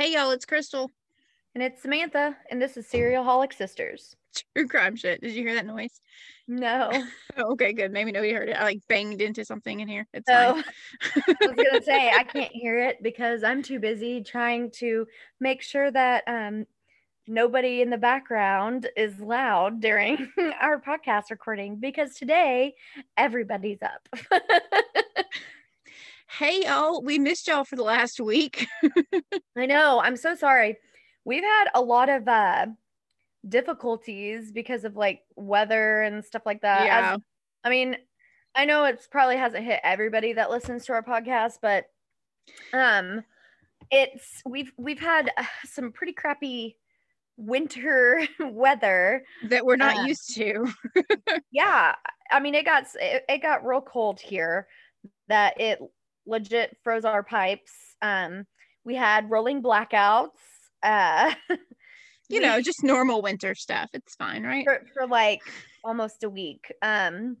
Hey y'all, it's Crystal. And it's Samantha, and this is Serial Holic Sisters. True crime shit. Did you hear that noise? No. Oh, okay, good. Maybe nobody heard it. I like banged into something in here. It's So fine. I was gonna say I can't hear it because I'm too busy trying to make sure that um nobody in the background is loud during our podcast recording because today everybody's up. Hey y'all, we missed y'all for the last week. I know. I'm so sorry. We've had a lot of uh difficulties because of like weather and stuff like that. As- yeah. I mean, I know it's probably hasn't hit everybody that listens to our podcast, but um it's we've we've had uh, some pretty crappy winter weather. that we're not uh, used to. Yeah, I mean it got it, it got real cold here that it legit froze our pipes. Um we had rolling blackouts. Uh You know, just normal winter stuff. It's fine, right? for, for like almost a week. Um,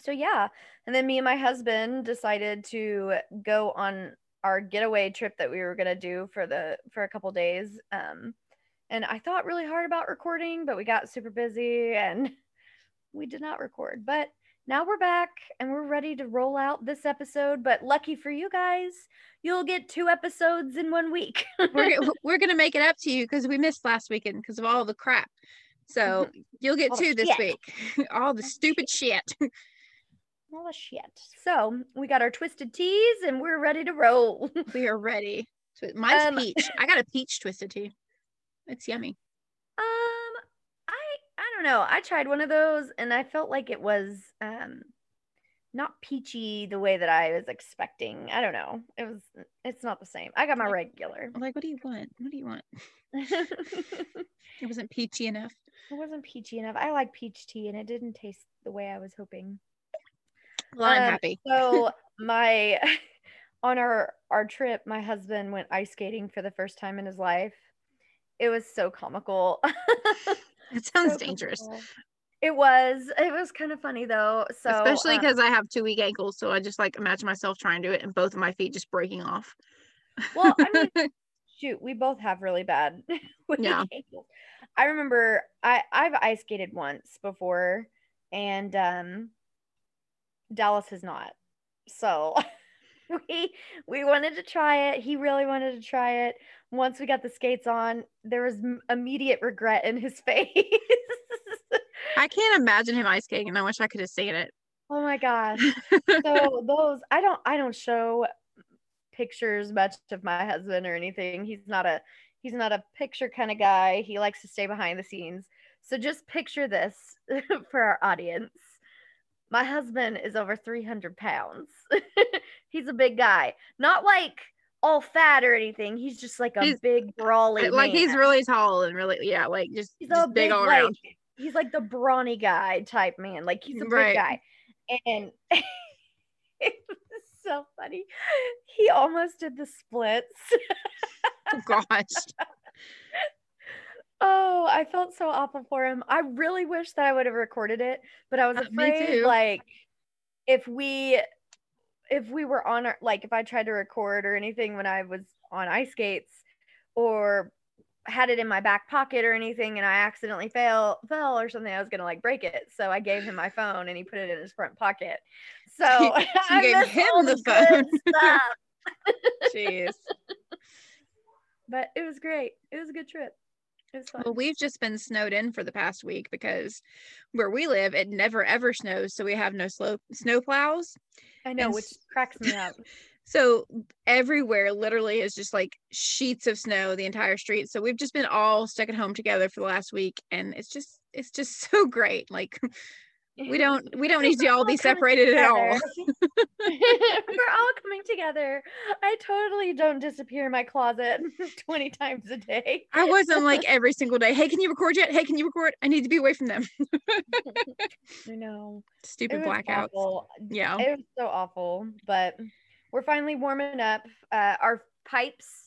so yeah, and then me and my husband decided to go on our getaway trip that we were gonna do for the for a couple days. Um, and I thought really hard about recording, but we got super busy and we did not record. But now we're back and we're ready to roll out this episode. But lucky for you guys, you'll get two episodes in one week. we're we're gonna make it up to you because we missed last weekend because of all the crap. So you'll get All two this shit. week. all the stupid shit. all the shit. So we got our twisted teas and we're ready to roll. we are ready. Mine's Um, peach. I got a peach twisted tea. It's yummy. Don't know. I tried one of those and I felt like it was um not peachy the way that I was expecting. I don't know. It was it's not the same. I got my regular. Like, what do you want? What do you want? it It wasn't peachy enough. It wasn't peachy enough. I like peach tea and it didn't taste the way I was hoping. Well, I'm Um, happy. So my on our our trip, my husband went ice skating for the first time in his life. It was so comical. It sounds so dangerous, comical. It was. It was kind of funny though. So especially um, because I have two weak ankles. So I just like imagine myself trying to do it and both of my feet just breaking off. Well, I mean, shoot, we both have really bad weak Yeah. ankles. I remember I I've ice skated once before, and um, Dallas has not. So we we wanted to try it. He really wanted to try it. Once we got the skates on, there was immediate regret in his face. I can't imagine him ice skating. I wish I could have seen it. oh my gosh. so those I don't I don't show pictures much of my husband or anything. He's not a he's not a picture kind of guy. He likes to stay behind the scenes. So just picture this for our audience. My husband is over 300 pounds. he's a big guy. Not like all fat or anything. He's just like a He's- big brawly like he's really tall and really yeah, like just, he's just a big, big, all like, around. he's like the brawny guy type man. Like he's a big guy. And it was so funny. He almost did the splits. Oh gosh. Oh, I felt so awful for him. I really wish that I would have recorded it, but I was Uh, afraid like if we if we were on our like if I tried to record or anything when I was on ice skates or had it in my back pocket or anything and I accidentally fell fell or something, I was gonna like break it. So I gave him my phone and he put it in his front pocket. So I gave him the phone. Jeez. But it was great. It was a good trip. It was fun. Well, we've just been snowed in for the past week because where we live, it never ever snows, so we have no slow snow plows. I know, and which cracks me up. So everywhere literally is just like sheets of snow the entire street. So we've just been all stuck at home together for the last week and it's just it's just so great. Like we don't we don't need to We're all be separated at all. We're all coming together. I totally don't disappear in my closet 20 times a day. I wasn't like every single day, hey, can you record yet? Hey, can you record? I need to be away from them. I know. Stupid blackouts. awful. Yeah. It was so awful, but we're finally warming up. Uh, our pipes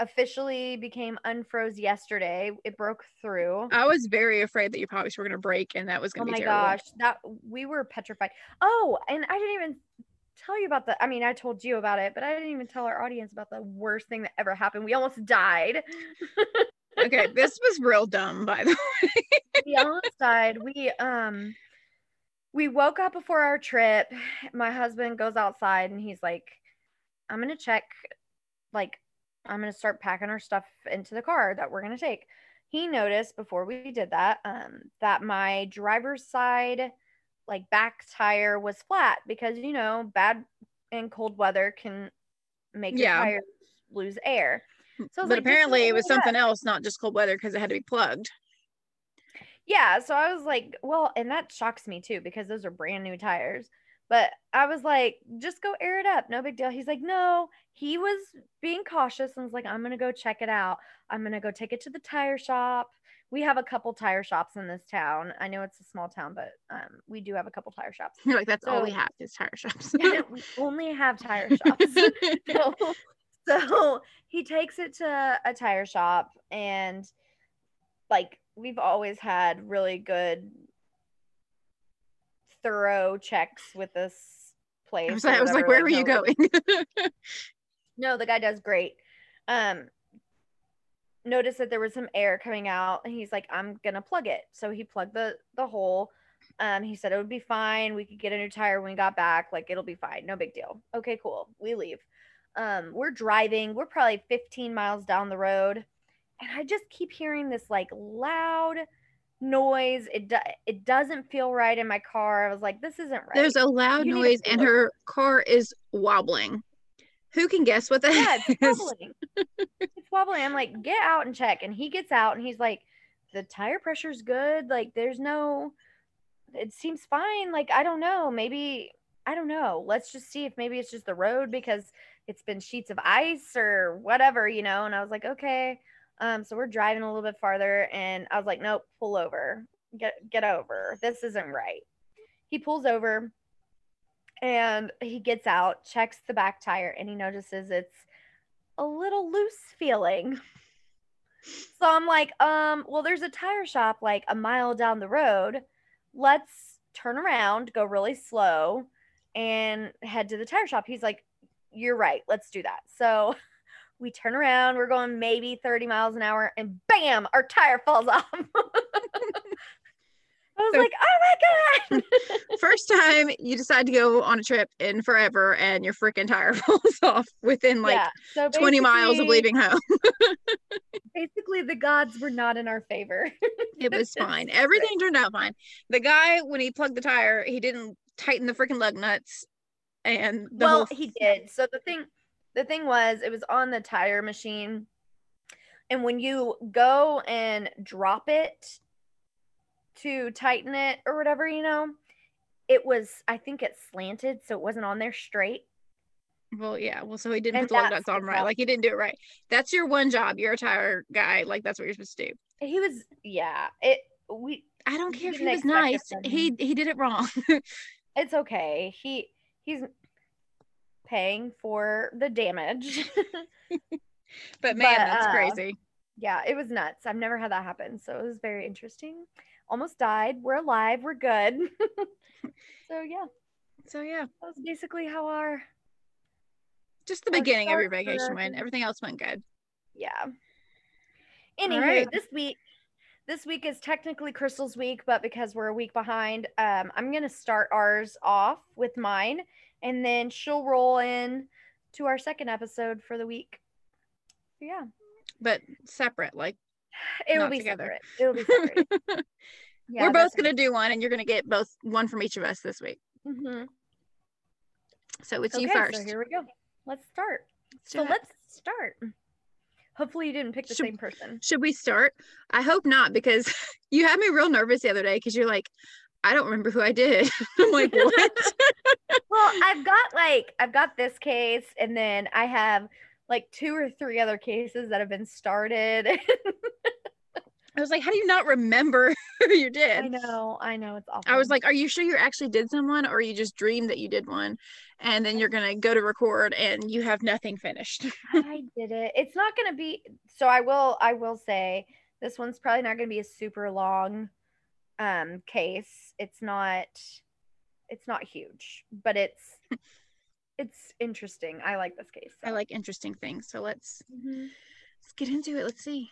officially became unfroze yesterday. It broke through. I was very afraid that your pipes were gonna break and that was Oh gonna my be terrible. Oh my gosh, that we were petrified. Oh, and I didn't even tell you about the I mean, I told you about it, but I didn't even tell our audience about the worst thing that ever happened. We almost died. okay, this was real dumb, by the way. we almost died. We um we woke up before our trip. My husband goes outside and he's like, I'm gonna check, like, I'm gonna start packing our stuff into the car that we're gonna take. He noticed before we did that, um, that my driver's side like back tire was flat because you know bad and cold weather can make yeah. your tires lose air. So but like, apparently it was something else, not just cold weather because it had to be plugged. Yeah, so I was like, well, and that shocks me too because those are brand new tires. But I was like, just go air it up. No big deal. He's like, no, he was being cautious and was like, I'm going to go check it out. I'm going to go take it to the tire shop we have a couple tire shops in this town. I know it's a small town, but um, we do have a couple tire shops. You're like, that's so, all we have is tire shops. we only have tire shops. so, so he takes it to a tire shop, and like we've always had really good, thorough checks with this place. I was, I was like, where were you going? No, the guy does great. Um, noticed that there was some air coming out and he's like i'm gonna plug it. So he plugged the the hole. Um he said it would be fine. We could get a new tire when we got back. Like it'll be fine. No big deal. Okay cool. We leave. Um we're driving. We're probably 15 miles down the road. And i just keep hearing this like loud noise. It do- it doesn't feel right in my car. I was like this isn't right. There's a loud you noise and her car is wobbling who can guess what that yeah, it's wobbling. it's wobbling. I'm like, get out and check. And he gets out and he's like, the tire pressure's good. Like, there's no, it seems fine. Like, I don't know. Maybe, I don't know. Let's just see if maybe it's just the road because it's been sheets of ice or whatever, you know? And I was like, okay. Um, so we're driving a little bit farther and I was like, nope, pull over. Get get over. This isn't right. He pulls over and he gets out, checks the back tire, and he notices it's a little loose feeling. So I'm like, um, well, there's a tire shop like a mile down the road. Let's turn around, go really slow, and head to the tire shop. He's like, You're right, let's do that. So we turn around, we're going maybe 30 miles an hour, and bam, our tire falls off. Was so, like, oh my God. first time you decide to go on a trip in forever and your freaking tire falls off within like yeah, so 20 miles of leaving home. basically, the gods were not in our favor. it was fine. Everything turned out fine. The guy, when he plugged the tire, he didn't tighten the freaking lug nuts. And well, whole... he did. So the thing, the thing was, it was on the tire machine. And when you go and drop it to tighten it or whatever, you know, it was, I think it slanted, so it wasn't on there straight. Well, yeah. Well, so he didn't and put the lug nuts on right. Like he didn't do it right. That's your one job. You're a tire guy. Like that's what you're supposed to do. He was, yeah. It we. I don't care if he was nice. He he did it wrong. it's okay. He he's paying for the damage. but man, but, that's uh, crazy. Yeah, it was nuts. I've never had that happen, so it was very interesting almost died. We're alive. We're good. so yeah. So yeah. That was basically how our just the beginning of your vacation went. Everything else went good. Yeah. Anywho, right. this week this week is technically Crystal's week, but because we're a week behind, um, I'm gonna start ours off with mine, and then she'll roll in to our second episode for the week. Yeah. But separate, like it will be together. separate. It'll be separate. yeah, We're both going to do one, and you're going to get both one from each of us this week. Mm-hmm. So it's okay, you first. So here we go. Let's start. Let's so let's start. Hopefully, you didn't pick the should, same person. Should we start? I hope not, because you had me real nervous the other day because you're like, I don't remember who I did. I'm like, what? well, I've got like, I've got this case, and then I have like two or three other cases that have been started. I was like, how do you not remember who you did? I know, I know, it's awful. I was like, are you sure you actually did someone, or you just dreamed that you did one, and then you're gonna go to record and you have nothing finished? I did it. It's not gonna be. So I will. I will say this one's probably not gonna be a super long um case. It's not. It's not huge, but it's it's interesting. I like this case. I like interesting things. So let's Mhm. let's get into it. Let's see.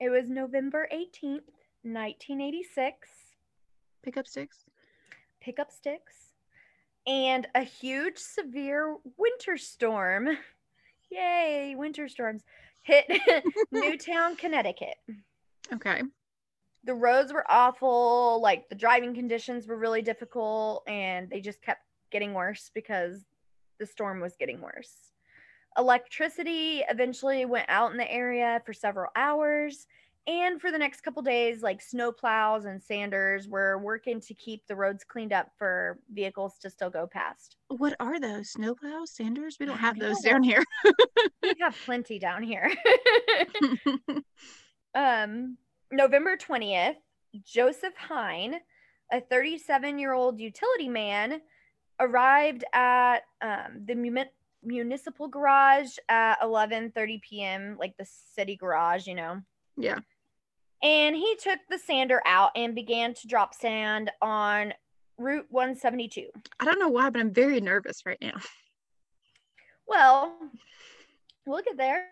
It was November 18th, 1986. Pick up sticks. Pick up sticks. And a huge, severe winter storm. Yay, winter storms hit Newtown, Connecticut. Okay. The roads were awful. Like the driving conditions were really difficult, and they just kept getting worse because the storm was getting worse. Electricity eventually went out in the area for several hours. And for the next couple days, like snow plows and sanders were working to keep the roads cleaned up for vehicles to still go past. What are those? Snowplows? Sanders? We don't have those down here. We have plenty down here. um, November 20th, Joseph Hine, a 37 year old utility man, arrived at um, the muni- municipal garage at 11:30 p.m., like the city garage, you know. yeah. And he took the sander out and began to drop sand on Route 172. I don't know why, but I'm very nervous right now. Well, we'll get there.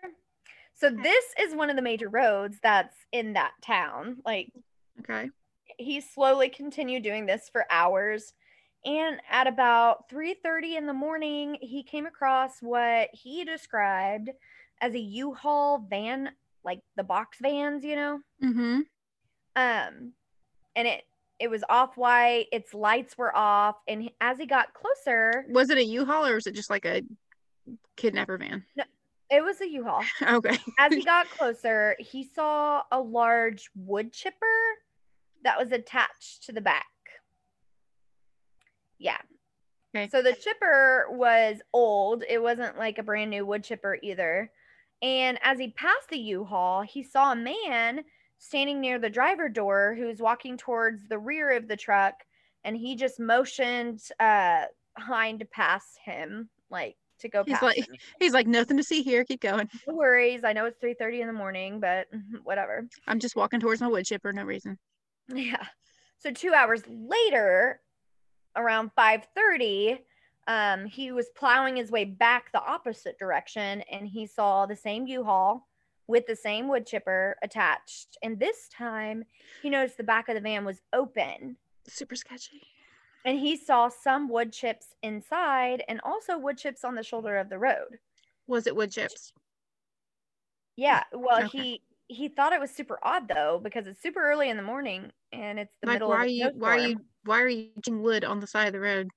So this is one of the major roads that's in that town. Like Okay. he slowly continued doing this for hours. And at about 3:30 in the morning, he came across what he described as a U-Haul van, like the box vans, you know. Mm-hmm. Um and it it was off white, its lights were off, and as he got closer, Was it a U-Haul or was it just like a kidnapper van? No, it was a U-Haul. Okay. As he got closer, he saw a large wood chipper that was attached to the back. Yeah. Okay. So the chipper was old. It wasn't like a brand new wood chipper either. And as he passed the U-Haul, he saw a man standing near the driver door who was walking towards the rear of the truck and he just motioned uh Hine to pass him, like to go He's past like- him. He's like, nothing to see here. Keep going. No worries. I know it's 3:30 in the morning, but whatever. I'm just walking towards my wood chipper, no reason. Yeah. So 2 hours later, around 5:30, um he was plowing his way back the opposite direction and he saw the same U-Haul with the same wood chipper attached. And this time, he noticed the back of the van was open Super sketchy. and he saw some wood chips inside and also wood chips on the shoulder of the road. Was it wood chips? Yeah, well, Okay. he he thought it was super odd though because it's super early in the morning and it's the like, middle why of are you? Why are you? Why are you eating wood on the side of the road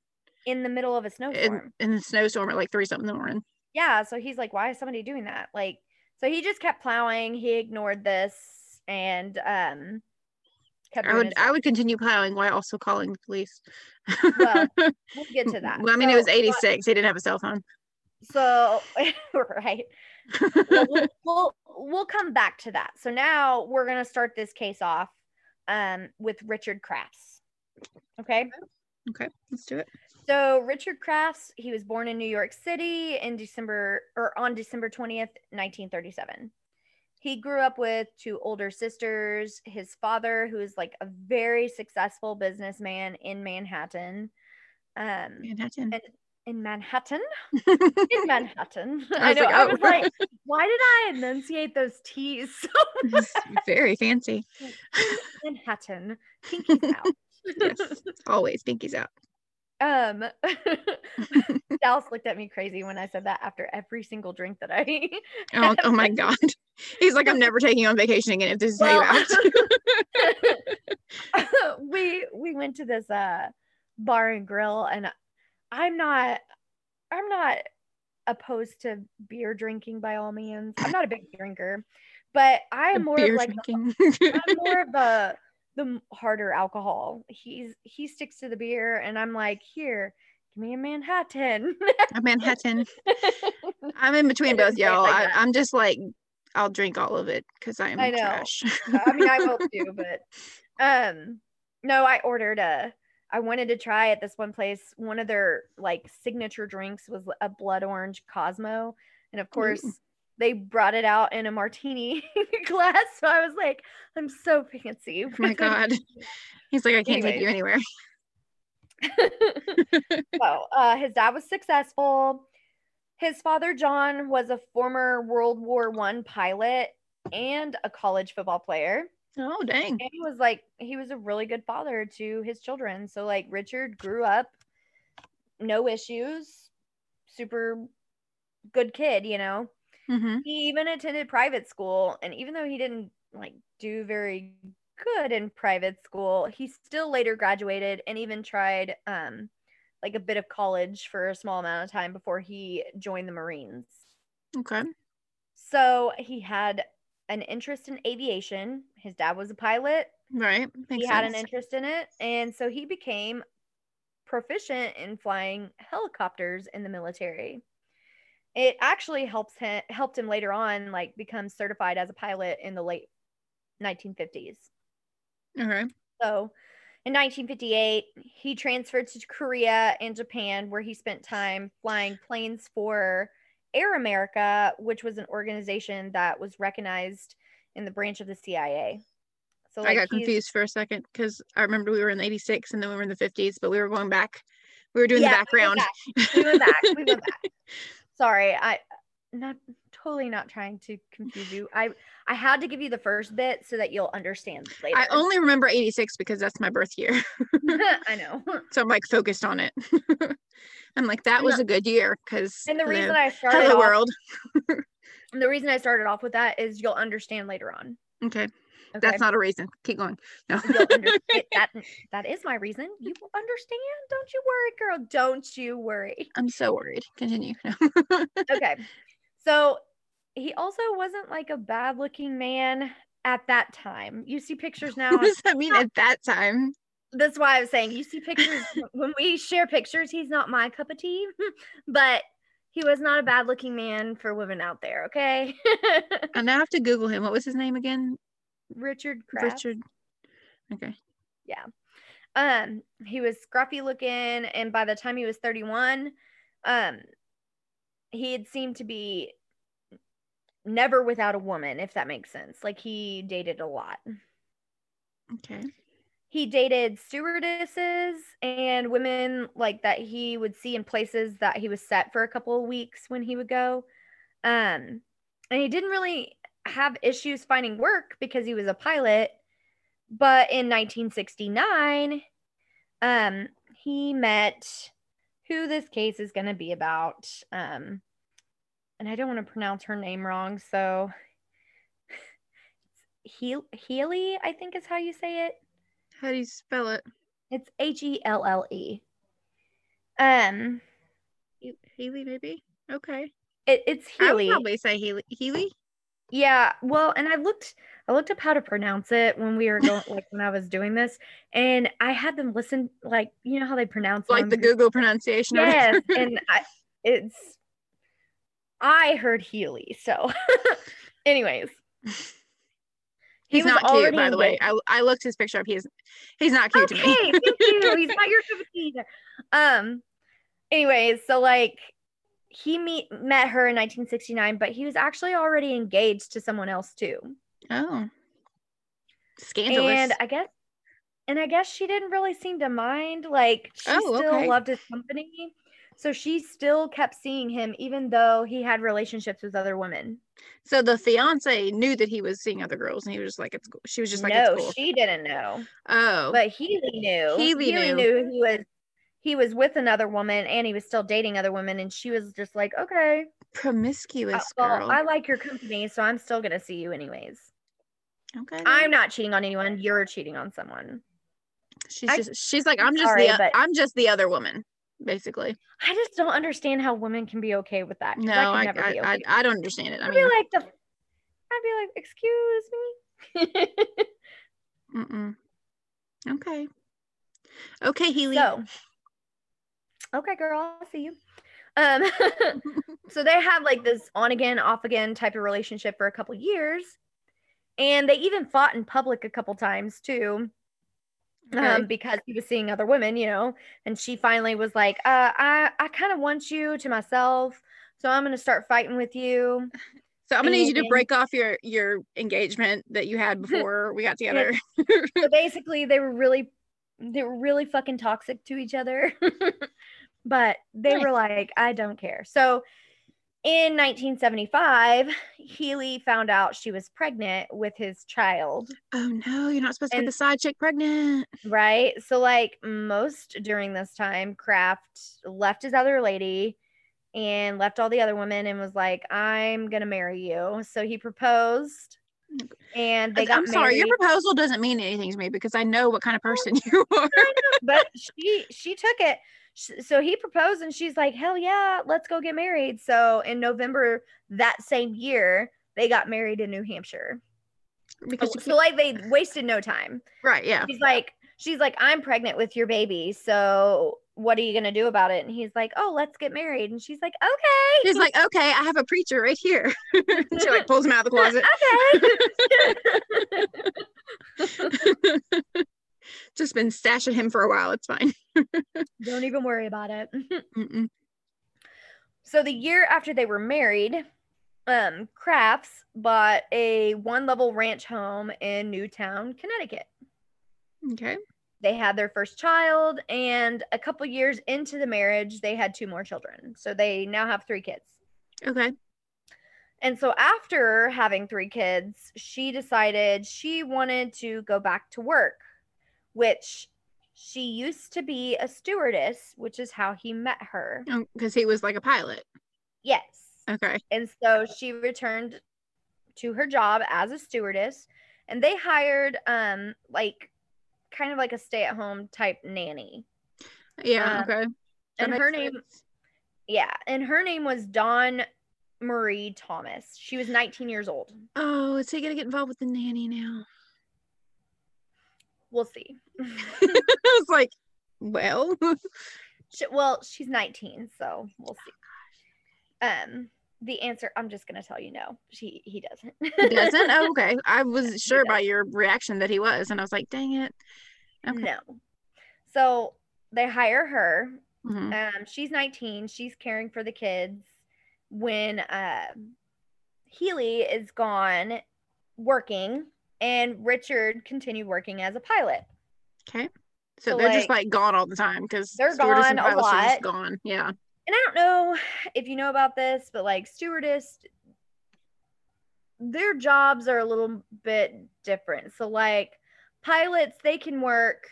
in the middle of a snowstorm? in the snowstorm at like three something in the morning? Yeah, so he's like, why is somebody doing that? Like, so he just kept plowing. He ignored this and um kept I would. I would continue plowing while also calling the police. Well, We'll get to that. Well, I mean, it was So, but- 86. He didn't have a cell phone. So right. Well, we'll, we'll we'll come back to that. So now we're gonna start this case off um with Richard Crafts. Okay. okay, let's do it. So Richard Crafts, he was born in New York City in December or on December 20th, 1937. He grew up with two older sisters, his father who is like a very successful businessman in Manhattan. Um Manhattan. and- in Manhattan. In Manhattan. I, I was know. like, I oh. was like, why did I enunciate those T's so very fancy. Manhattan? Pinky's out. Yes, always pinkies out. Um, Dallas looked at me crazy when I said that after every single drink that I. Oh, oh my god. He's like, I'm never taking you on vacation again if this is how you act. we we went to this uh bar and grill, and I'm not I'm not opposed to beer drinking by all means. I'm not a big drinker, but I am more of like drinking. I'm more of the the harder alcohol. He's he sticks to the beer, and I'm like, here, give me a Manhattan. A Manhattan. I'm in between both y'all. like I, I'm just like, I'll drink all of it because I am I know. trash. I mean, I will too, but um, no, I ordered a. I wanted to try at this one place. One of their like signature drinks was a blood orange Cosmo, and of course. Ooh. They brought it out in a martini glass, so I was like, "I'm so fancy." Oh my god. He's like, I can't take you anywhere. so uh, his dad was successful. His father, John, was a former World War One pilot and a college football player. Oh, dang. And he was like, he was a really good father to his children. So, like, Richard grew up, no issues, super good kid, you know? Mm-hmm. He even attended private school. And even though he didn't like do very good in private school, he still later graduated and even tried um like a bit of college for a small amount of time before he joined the Marines. Okay. So he had an interest in aviation. His dad was a pilot. Right. Makes he had sense. an interest in it. And so he became proficient in flying helicopters in the military. It actually helps him helped him later on like become certified as a pilot in the late 1950s. Okay. So in 1958, he transferred to Korea and Japan, where he spent time flying planes for Air America, which was an organization that was recognized in the branch of the CIA. So I got confused for a second because I remember we were in the 86 and then we were in the 50s, but we were going back. We were doing Yeah, the we went background. back. We went back. We went back. Sorry, I not totally not trying to confuse you. I I had to give you the first bit so that you'll understand later. I only remember 86 because that's my birth year. I know. so I'm like focused on it. I'm like, that was a good year because And the reason I started hello off, world. and the reason I started off with that is you'll understand later on. Okay. Okay. That's not a reason. Keep going. No. That that is my reason. You will understand. Don't you worry, girl. Don't you worry. I'm so worried. Continue. No. Okay. So he also wasn't like a bad looking man at that time. You see pictures now. what does that mean at that time? That's why I was saying you see pictures when we share pictures, he's not my cup of tea, but he was not a bad looking man for women out there, okay? I now have to Google him. What was his name again? Richard Kraft. Richard. Okay. Yeah. Um, he was scruffy looking, and by the time he was 31, um, he had seemed to be never without a woman, if that makes sense. Like he dated a lot. Okay. He dated stewardesses and women like that he would see in places that he was set for a couple of weeks when he would go. Um, and he didn't really have issues finding work because he was a pilot. But in 1969, um, he met who this case is going to be about. Um, and I don't want to pronounce her name wrong, so he- Healy, I think is how you say it. How do you spell it? It's H E L L E. Um, He- Healy, maybe? Okay. it, it's Healy. I would probably say Healy. Healy? Yeah, well, and I looked I looked up how to pronounce it when we were going like when I was doing this, and I had them listen like you know how they pronounce Like the? Google pronunciation. Yes, and I, it's I heard Healy. So, anyways, He's was not cute, by the way. I, I looked his picture up. He's he's not cute okay, to me. thank you. He's not your cup of tea either. Um, anyways, so like he meet met her in 1969, but he was actually already engaged to someone else too. Oh. Scandalous. And I guess and I guess she didn't really seem to mind. Like she Oh, still okay. loved his company. So she still kept seeing him even though he had relationships with other women. so the fiance knew that he was seeing other girls and he was just like, it's cool. She was just like, no, it's cool. she didn't know. oh. But Healy knew. Healy knew. knew he was he was with another woman and he was still dating other women and she was just like, "Okay, promiscuous uh, well, girl. I like your company, so I'm still going to see you anyways." okay. I'm not cheating on anyone. You're cheating on someone. she's I- just she's like, I'm just sorry, the I'm just the other woman, basically. I just don't understand how women can be okay with that No, I, I never I, I, okay. Don't understand it. I I'd mean, be like the I'd be like, excuse me. okay. Okay, Healy. so okay, girl, I'll see you. Um so they have like this on again, off again type of relationship for a couple years. And they even fought in public a couple times too. Okay. Um, because he was seeing other women, you know, and she finally was like, uh, I, I kind of want you to myself, so I'm gonna start fighting with you. so I'm gonna need you to break off your your engagement that you had before we got together. so basically they were really they were really fucking toxic to each other but they Nice. were like i don't care so In 1975, Healy found out she was pregnant with his child. Oh no, you're not supposed to get the side chick pregnant. Right. So, like most during this time, Kraft left his other lady and left all the other women and was like, I'm going to marry you. So he proposed and they got I'm sorry, married. your proposal doesn't mean anything to me because I know what kind of oh, person you are. but she she took it. So he proposed and she's like, hell yeah, let's go get married. So in November that same year, they got married in New Hampshire. because So like they wasted no time. right, yeah. she's like she's like i'm pregnant with your baby so what are you gonna do about it and he's like oh let's get married and she's like okay He's like, okay, I have a preacher right here. she like pulls him out of the closet. okay Just been stashing him for a while. It's fine. don't even worry about it so the year after they were married um crafts bought a one level ranch home in newtown connecticut Okay. they had their first child and a couple years into the marriage they had two more children so they now have three kids Okay. And so after having three kids, she decided she wanted to go back to work, which she used to be a stewardess, which is how he met her. Because he was like a pilot. Yes. Okay. And so she returned to her job as a stewardess and they hired um like kind of like a stay-at-home type nanny. Yeah. Um, okay. That and her name yeah, and her name was Dawn Marie Thomas. She was 19 years old. Oh, is he gonna get involved with the nanny now? We'll see. I was like, well, She, well, she's 19, so we'll see. Um, the answer I'm just gonna tell you no. She he doesn't. he doesn't. Oh, okay. I was sure by your reaction that he was, and I was like, dang it. Okay. No. So they hire her. Mhm. Um, she's 19. She's caring for the kids when uh, Healy is gone working, and Richard continued working as a pilot. Okay. So, So, they're just like, like gone all the time because they're gone a lot. Gone. Yeah. and I don't know if you know about this, but like stewardess, their jobs are a little bit different. So like pilots, they can work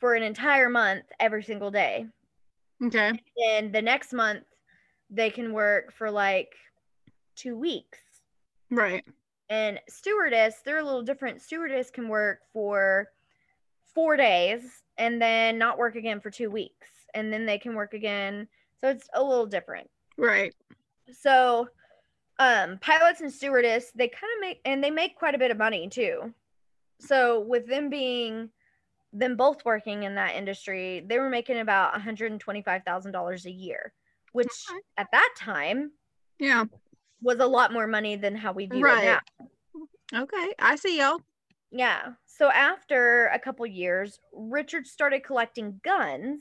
for an entire month every single day. Okay. And the next month, they can work for like two weeks. Right. And stewardess, they're a little different. Stewardess can work for four days and then not work again for two weeks. And then they can work again. So it's a little different. Right. So um pilots and stewardess, they kind of make and they make quite a bit of money too. So with them being them both working in that industry, they were making about $125,000 a year, which Okay. at that time Yeah. was a lot more money than how we view Right. it now. Okay. I see y'all. Yeah. So after a couple years, Richard started collecting guns,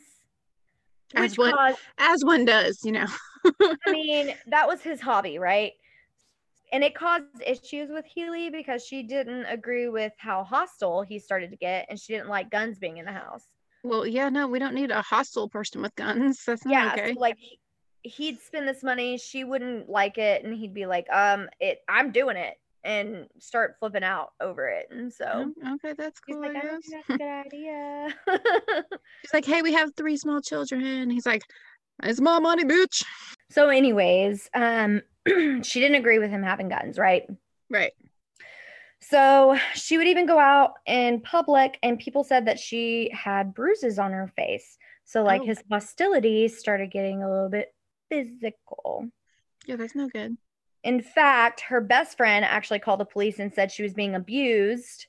As one- caused, As one does, you know. I mean, that was his hobby, right? And it caused issues with Healy because she didn't agree with how hostile he started to get and she didn't like guns being in the house. Well, yeah, no, we don't need a hostile person with guns. That's not yeah. okay. So like he'd spend this money, she wouldn't like it, and he'd be like, um, it I'm doing it and start flipping out over it. And so Oh, okay, that's he's cool. like, I I don't guess. think that's a good idea. He's like, hey, we have three small children. He's like, it's my money, bitch. So, anyways, um, she didn't agree with him having guns, right? Right. So she would even go out in public, and people said that she had bruises on her face. So, like, Oh. his hostility started getting a little bit physical. Yeah, that's no good. In fact, her best friend actually called the police and said she was being abused,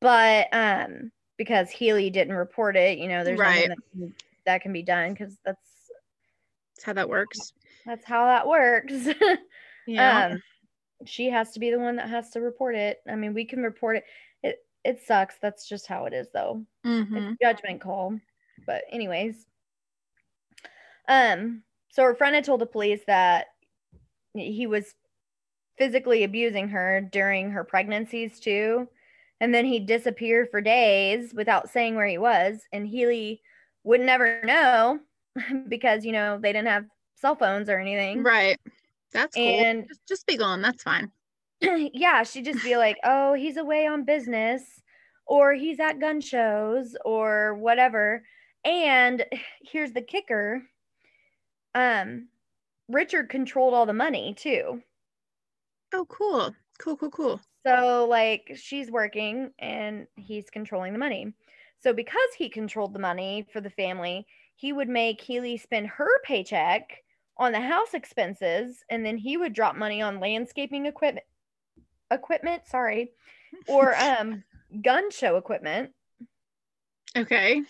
but um, because Healy didn't report it, you know, there's Right. nothing that can, that can be done because that's That's how that works. that's how that works. Yeah. um she has to be the one that has to report it i mean we can report it it it sucks that's just how it is though hmm it's a judgment call but anyways um so her friend had told the police that he was physically abusing her during her pregnancies too and then he'd disappear for days without saying where he was and healy would never know because you know they didn't have cell phones or anything. Right. That's cool. And just, just be gone. That's fine. yeah, she'd just be like, oh, he's away on business or he's at gun shows or whatever. And here's the kicker. Um, Richard controlled all the money too. Oh, cool. Cool, cool, cool. So, like, she's working and he's controlling the money. So, because he controlled the money for the family, he would make Healy spend her paycheck on the house expenses and then he would drop money on landscaping equipment equipment sorry or um gun show equipment Okay.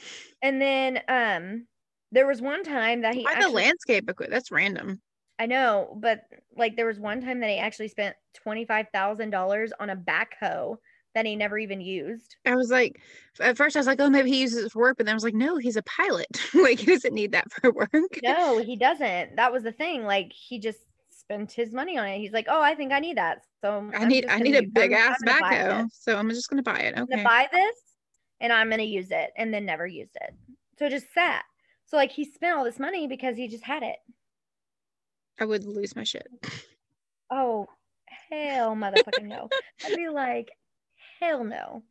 and then um there was one time that he Why the actually, landscape equipment? That's random. I know but like there was one time that he actually spent $25,000 on a backhoe that he never even used I was like, at first I was like, oh, maybe he uses it for work, but then I was like, no, he's a pilot. like he doesn't need that for work. no he doesn't that was the thing like he just spent his money on it he's like oh I think I need that so I I'm need I need a big I'm- ass I'm backhoe, so I'm just gonna buy it. I'm Okay. gonna buy this and I'm gonna use it and then never used it. So it just sat. So like he spent all this money because he just had it. I would lose my shit. Oh hell motherfucking no. I'd be like, hell no.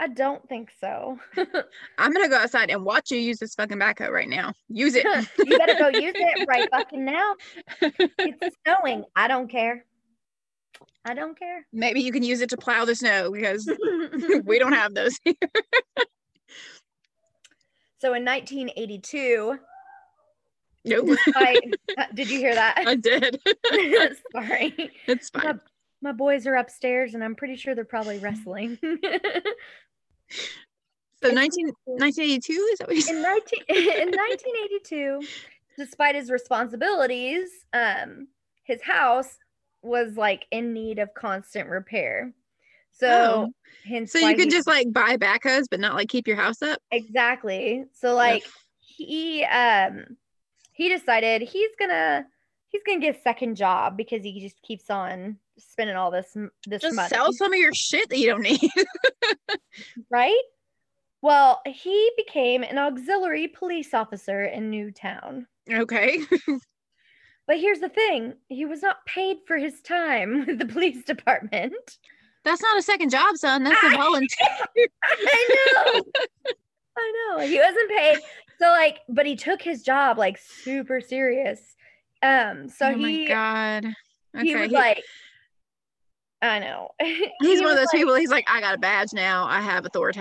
I don't think so. I'm gonna go outside and watch you use this fucking backhoe right now. Use it. you better go use it right fucking now. It's snowing. I don't care. I don't care. Maybe you can use it to plow the snow because we don't have those. Here. so in 1982, nope. despite, did you hear that? I did. Sorry. It's My, fine. my boys are upstairs and I'm pretty sure they're probably wrestling. So 19, 1982 is that what you said? in, 19, in 1982, despite his responsibilities, um, his house was like in need of constant repair. So, Oh. hence So you could he- just like buy backhoes, but not like keep your house up. exactly. So, like he um he decided he's gonna he's gonna get a second job because he just keeps on spending all this this Just money. sell some of your shit that you don't need. right? Well, he became an auxiliary police officer in Newtown. okay. But here's the thing he was not paid for his time with the police department. That's not a second job, son. That's a volunteer. I know. I know. He wasn't paid. So, like, but he took his job like super serious. Um, so oh my he god. he was like, I know. he's He one of those like- people. He's like, I got a badge now. I have authority.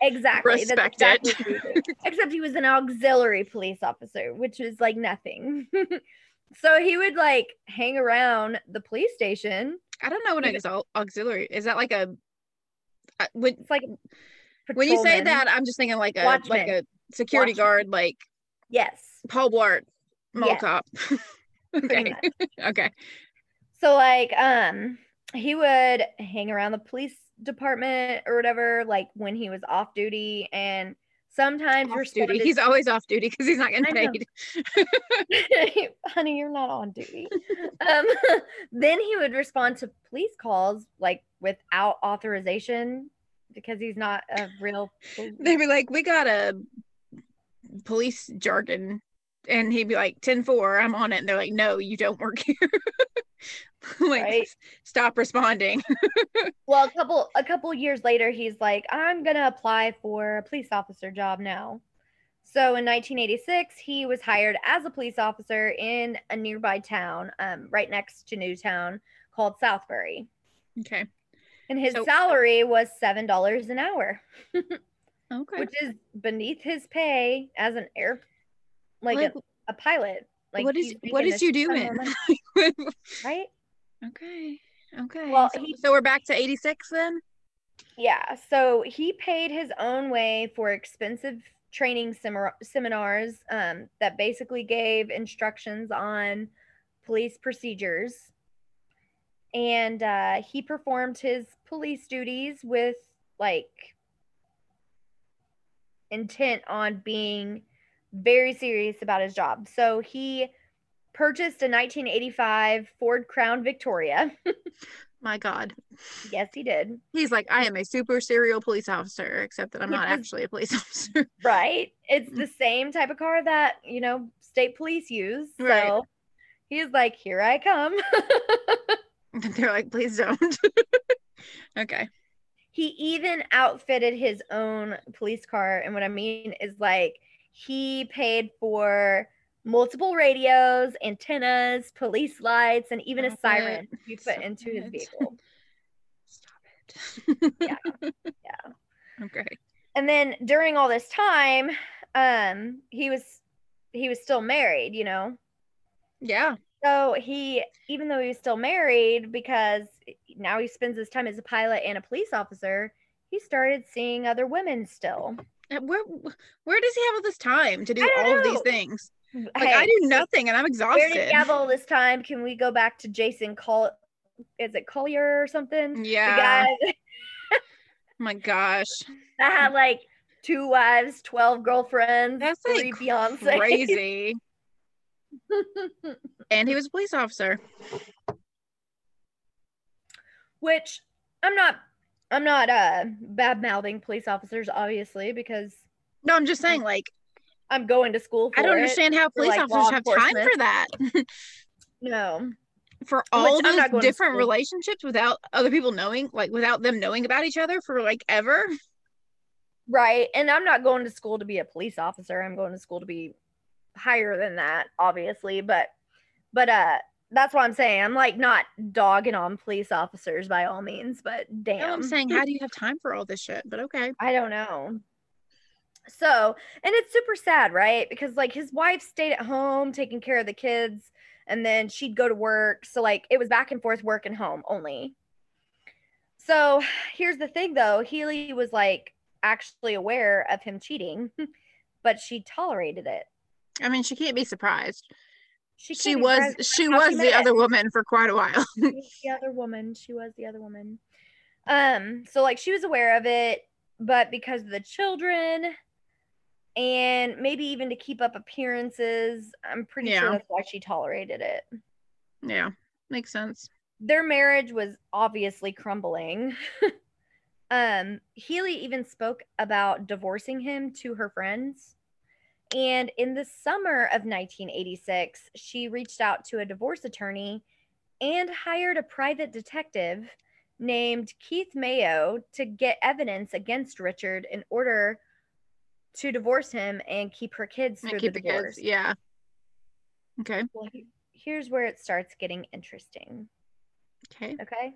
Exactly. that's Respect exactly it. he. Except he was an auxiliary police officer, which is like nothing. so he would like hang around the police station. I don't know what an auxiliary is. That like a I- when It's like when you say that, I'm just thinking like a like a security guard, like yes, Paul Blart, mall Yes. cop. okay. okay. So like um he would hang around the police department or whatever, like when he was off duty and sometimes Off duty. He's always off duty because he's not getting paid. honey, you're not on duty. um, then he would respond to police calls like without authorization because he's not a real. They'd be like, "We got a police jargon," and he'd be like, 10-4, I'm on it." And they're like, "No, you don't work here." like, Right. stop responding. Well, a couple a couple years later, he's like, I'm gonna apply for a police officer job now. So in 1986, he was hired as a police officer in a nearby town, um, right next to Newtown, called Southbury, okay. and his So- salary was seven dollars an hour. Okay. which is beneath his pay as an air like, Like, a, a pilot like what is what is you doing? right okay. Okay. Well, so, he- so we're back to 86 then? yeah so he paid his own way for expensive training semar- seminars um, that basically gave instructions on police procedures and uh, he performed his police duties with like intent on being very serious about his job. So he purchased a 1985 Ford Crown Victoria. My God. yes, he did. He's like, I am a super serial police officer, except that I'm not actually a police officer. Right? It's the mm. same type of car that, you know, state police use. So Right. He's like, here I come. They're like, please don't. okay. He even outfitted his own police car. And what I mean is like he paid for multiple radios, antennas, police lights, and even Stop a siren it. to be put Stop into his vehicle. Stop it. Yeah. Yeah. Okay. And then during all this time, um, he was he was still married, you know. Yeah. So he, even though he was still married, because now he spends his time as a pilot and a police officer, he started seeing other women still. Where where does he have all this time to do I all of these things? Like Hey, I do nothing and I'm exhausted. Where did he have all this time? Can we go back to Jason Col? Is it Collier or something? yeah. The guy Oh my gosh. that had like two wives, twelve girlfriends, That's three like fiancés. crazy. and he was a police officer. Which I'm not. I'm not uh bad mouthing police officers, obviously, because No, I'm just saying, like, I'm going to school. For I don't it. understand how police like, officers have time for that. No, for all I'm those not going to different relationships without other people knowing, like without them knowing about each other for like ever. right. And I'm not going to school to be a police officer. I'm going to school to be higher than that, obviously. But, but uh, that's what I'm saying. I'm like not dogging on police officers by all means, but damn. No, I'm saying, how do you have time for all this shit? But okay. I don't know. So, and it's super sad, right? Because like his wife stayed at home taking care of the kids and then she'd go to work. So, like, it was back and forth work and home only. So, here's the thing though Healy was like actually aware of him cheating, but she tolerated it. I mean, she can't be surprised. She, She was surprised. She was the other woman for quite a while. The other woman. She was the other woman. Um, so like she was aware of it, but because of the children and maybe even to keep up appearances, I'm pretty Yeah. sure that's why she tolerated it. yeah, makes sense. Their marriage was obviously crumbling. um, Healy even spoke about divorcing him to her friends. And in the summer of 1986, she reached out to a divorce attorney and hired a private detective named Keith Mayo to get evidence against Richard in order to divorce him and keep her kids And through the divorce. kids. Yeah. Okay. Well, here's where it starts getting interesting. Okay. Okay.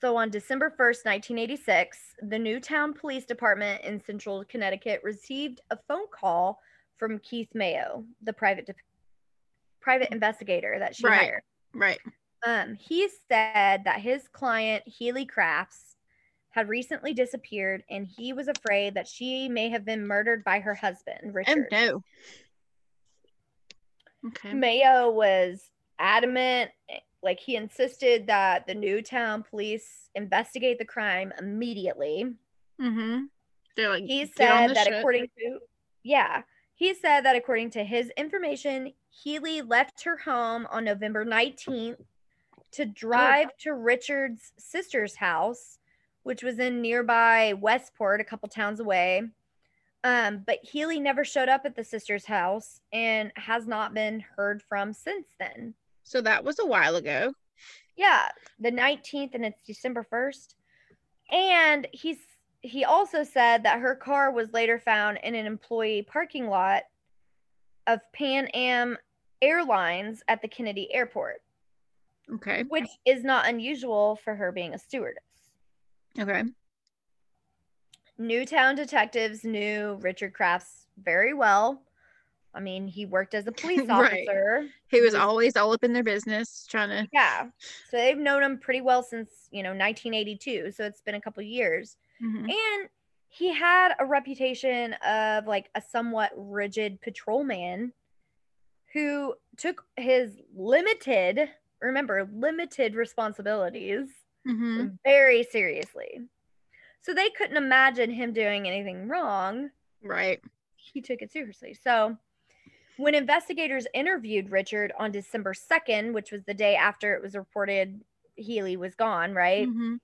So on December 1st, 1986, the Newtown Police Department in Central Connecticut received a phone call from Keith Mayo, the private de- private investigator that she Right. hired. Right. Um, he said that his client Healy Crafts had recently disappeared, and he was afraid that she may have been murdered by her husband, And Richard. no. Okay. Mayo was adamant, like he insisted that the Newtown police investigate the crime immediately. Mm-hmm. They're like He said that shit." according to, yeah, he said that according to his information, Healy left her home on November 19th to drive to Richard's sister's house, which was in nearby Westport, a couple towns away. Um, but Healy never showed up at the sister's house and has not been heard from since then. So that was a while ago. Yeah, the 19th and it's December 1st. And he's he also said that her car was later found in an employee parking lot of Pan Am Airlines at the Kennedy Airport, Okay. which is not unusual for her being a stewardess. Okay. Newtown detectives knew Richard Crafts very well. I mean, he worked as a police Right. officer. He was always all up in their business trying to Yeah. So they've known him pretty well since, you know, 1982. So it's been a couple years. Mhm. And he had a reputation of like a somewhat rigid patrolman who took his limited, remember, limited responsibilities Mhm. very seriously. So they couldn't imagine him doing anything wrong. Right. He took it seriously. So when investigators interviewed Richard on December 2nd, which was the day after it was reported Healy was gone, right? Mhm.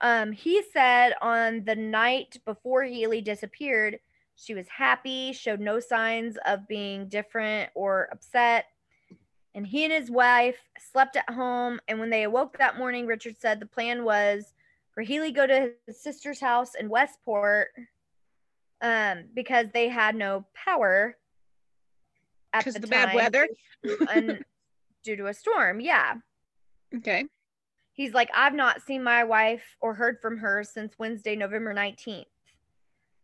Um, he said on the night before Healy disappeared, she was happy, showed no signs of being different or upset. and he and his wife slept at home. And when they awoke that morning, Richard said the plan was for Healy go to his sister's house in Westport um, because they had no power at the, the bad weather and due to a storm. Yeah. Okay. He's like, I've not seen my wife or heard from her since Wednesday, November 19th.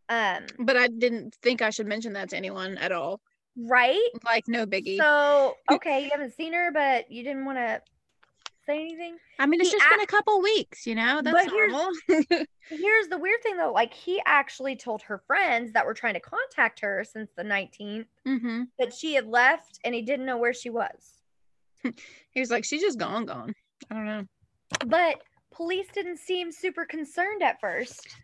Um, but I didn't think I should mention that to anyone at all. Right? Like, no biggie. So, okay, you haven't seen her, but you didn't want to say anything. I mean, it's he just been a couple weeks, you know. That's but normal. Here's, here's the weird thing, though. Like, he actually told her friends that were trying to contact her since the 19th mm-hmm. that she had left, and he didn't know where she was. he was like, "She's just gone, gone." I don't know. But police didn't seem super concerned at first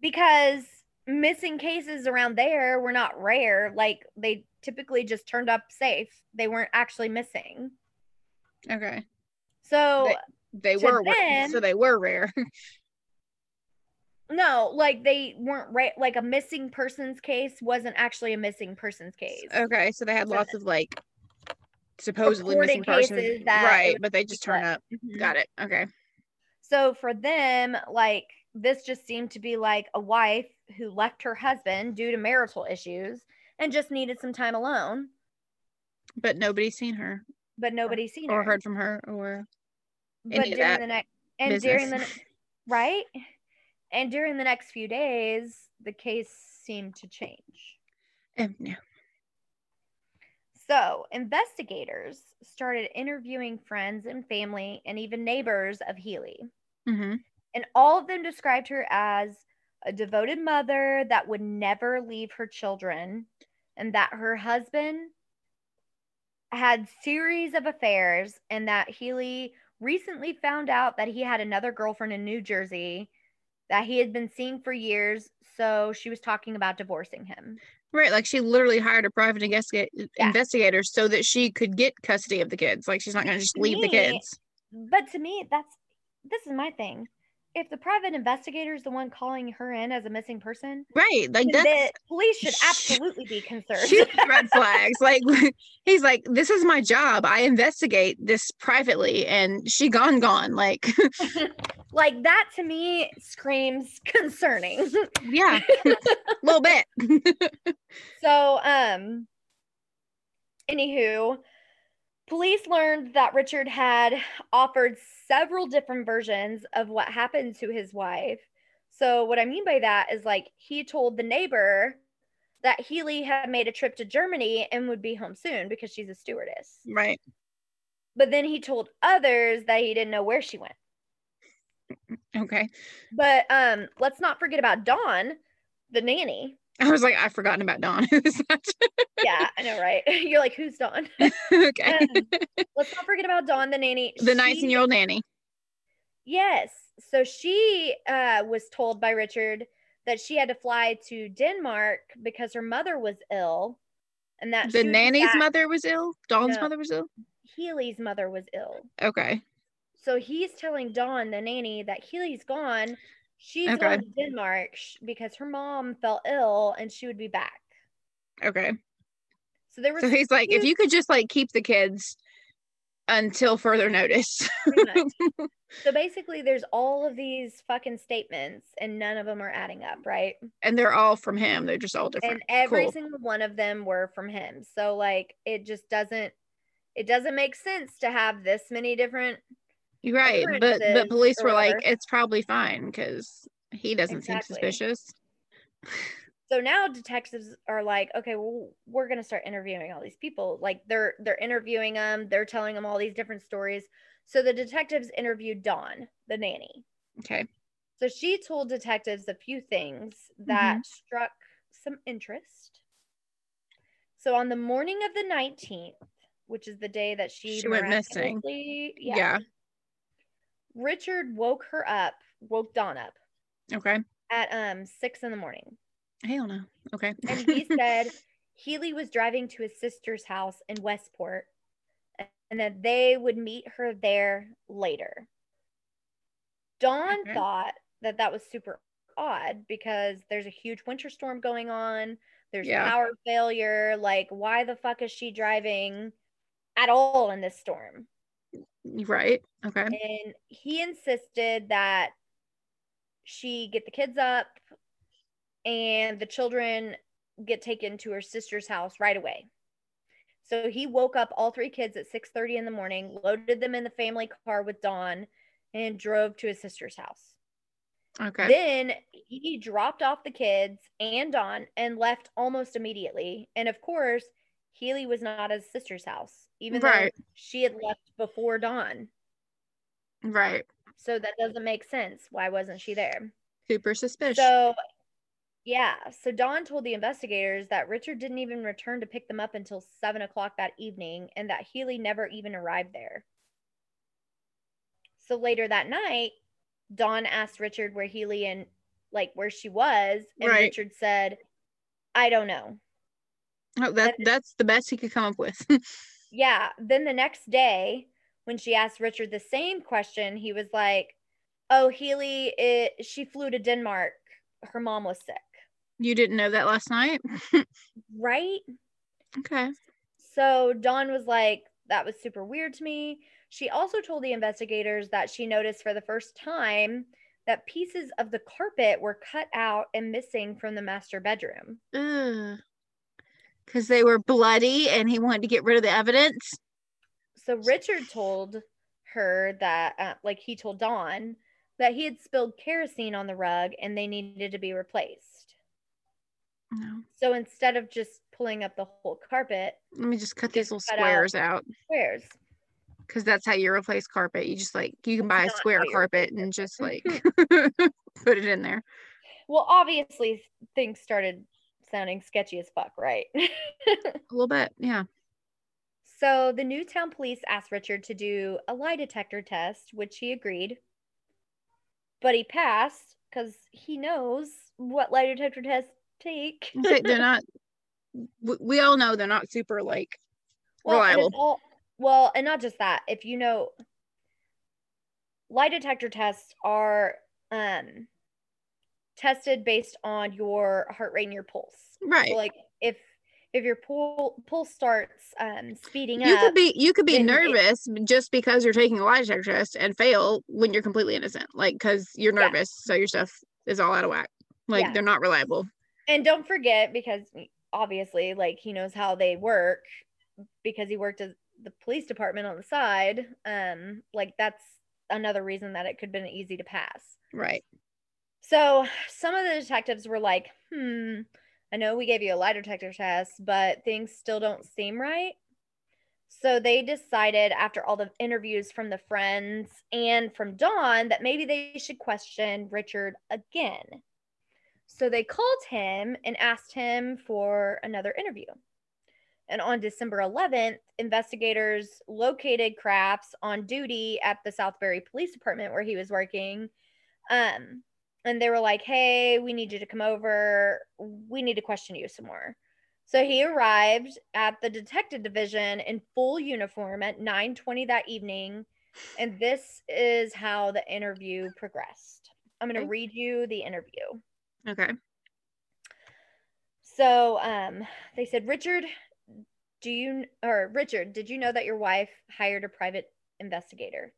because missing cases around there were not rare. Like they typically just turned up safe. They weren't actually missing. Okay. So they, they were them, so they were rare. no, like they weren't right. Like a missing persons case wasn't actually a missing persons case. Okay, so they had lots of like supposedly missing persons, right? But they just turn up. Mm-hmm. Got it. Okay. So for them, like this just seemed to be like a wife who left her husband due to marital issues and just needed some time alone. But nobody's seen her. But nobody's seen or her. Or heard from her or but during the next and business. during the right? And during the next few days, the case seemed to change. Um, no. So, investigators started interviewing friends and family and even neighbors of Healy. Mm-hmm. And all of them described her as a devoted mother that would never leave her children and that her husband had series of affairs and that Healy recently found out that he had another girlfriend in New Jersey that he had been seeing for years so she was talking about divorcing him. Right like she literally hired a private investigate yeah. investigator so that she could get custody of the kids like she's not going to just leave me, the kids. but to me that's this is my thing if the private investigator is the one calling her in as a missing person, right? Like the police should absolutely be concerned. Red flags. Like he's like, this is my job. I investigate this privately, and she gone gone. Like, like that to me screams concerning. yeah, a little bit. so, um, anywho, Police learned that Richard had offered several different versions of what happened to his wife. So, what I mean by that is like he told the neighbor that Healy had made a trip to Germany and would be home soon because she's a stewardess. Right. But then he told others that he didn't know where she went. Okay. But um let's not forget about Dawn, the nanny. I was like, I've forgotten about Dawn. Who's that? yeah, I know, right? You're like, who's Dawn? okay. Um, let's not forget about Dawn, the nanny. The 19 year old nanny. Yes. So she uh, was told by Richard that she had to fly to Denmark because her mother was ill. And that the nanny's mother was ill? Dawn's no, mother was ill? Healy's mother was ill. Okay. So he's telling Dawn, the nanny, that Healy's gone She's okay. going to Denmark because her mom fell ill and she would be back. Okay. So there was. So he's like, if you could just like keep the kids until further notice. so basically, there's all of these fucking statements, and none of them are adding up, right? And they're all from him. They're just all different. And every cool. single one of them were from him. So like, it just doesn't. It doesn't make sense to have this many different right, but but police were like, it's probably fine because he doesn't exactly. seem suspicious. So now detectives are like, okay, well, we're gonna start interviewing all these people. Like they're they're interviewing them, they're telling them all these different stories. So the detectives interviewed Dawn, the nanny. Okay. So she told detectives a few things that mm-hmm. struck some interest. So on the morning of the 19th, which is the day that she, she went missing. Yeah, yeah. Richard woke her up, woke Dawn up. Okay. At um six in the morning. Hell no. Okay. and he said Healy was driving to his sister's house in Westport and that they would meet her there later. Dawn okay. thought that that was super odd because there's a huge winter storm going on. There's yeah. power failure. Like, why the fuck is she driving at all in this storm. Right. Okay. And he insisted that she get the kids up and the children get taken to her sister's house right away. So he woke up all three kids at 6:30 in the morning, loaded them in the family car with Dawn, and drove to his sister's house. Okay. Then he dropped off the kids and Dawn and left almost immediately. And of course, Healy was not at his sister's house, even Right. though she had left before Dawn. right. So that doesn't make sense. Why wasn't she there? Super suspicious. So, yeah. So Dawn told the investigators that Richard didn't even return to pick them up until seven o'clock that evening and that Healy never even arrived there. So later that night, Dawn asked Richard where Healy and like where she was, and Right. Richard said, I don't know. oh, that that's the best he could come up with. Yeah. Then the next day, when she asked Richard the same question, he was like, Oh, Healy, it, she flew to Denmark. Her mom was sick. you didn't know that last night? Right? Okay. So Dawn was like, that was super weird to me. She also told the investigators that she noticed for the first time that pieces of the carpet were cut out and missing from the master bedroom. Because they were bloody and he wanted to get rid of the evidence. So Richard told her that, uh, like, he told Dawn that he had spilled kerosene on the rug and they needed to be replaced. No. So instead of just pulling up the whole carpet, Let me just cut these little cut out- squares out. squares. Because that's how you replace carpet. You just like you can buy a square carpet and just like put it in there. Well, obviously things started sounding sketchy as fuck, right? A little bit. Yeah. So the Newtown police asked Richard to do a lie detector test, which he agreed. But he passed because he knows what lie detector tests take. They're not we, all know they're not super like Well, and reliable. all- well, and not just that. If you know, lie detector tests are um, tested based on your heart rate and your pulse. Right. So, like if if your pul- pulse starts um, speeding up. you up, could be you could be then it- nervous just because you're taking a lie detector test and fail when you're completely innocent like because you're Yeah. nervous so your stuff is all out of whack like Yeah. they're not reliable and don't forget because obviously like he knows how they work because he worked at the police department on the side um like that's another reason that it could have been easy to pass right so some of the detectives were like hmm i know we gave you a lie detector test but things still don't seem right so they decided after all the interviews from the friends and from dawn that maybe they should question richard again so they called him and asked him for another interview. And on December 11th, investigators located Crafts on duty at the Southbury Police Department where he was working. Um, and they were like, hey, we need you to come over. We need to question you some more. So he arrived at the detective division in full uniform at 9:20 that evening, and this is how the interview progressed. I'm going to read you the interview. okay So um, they said, Richard, do you or Richard, did you know that your wife hired a private investigator?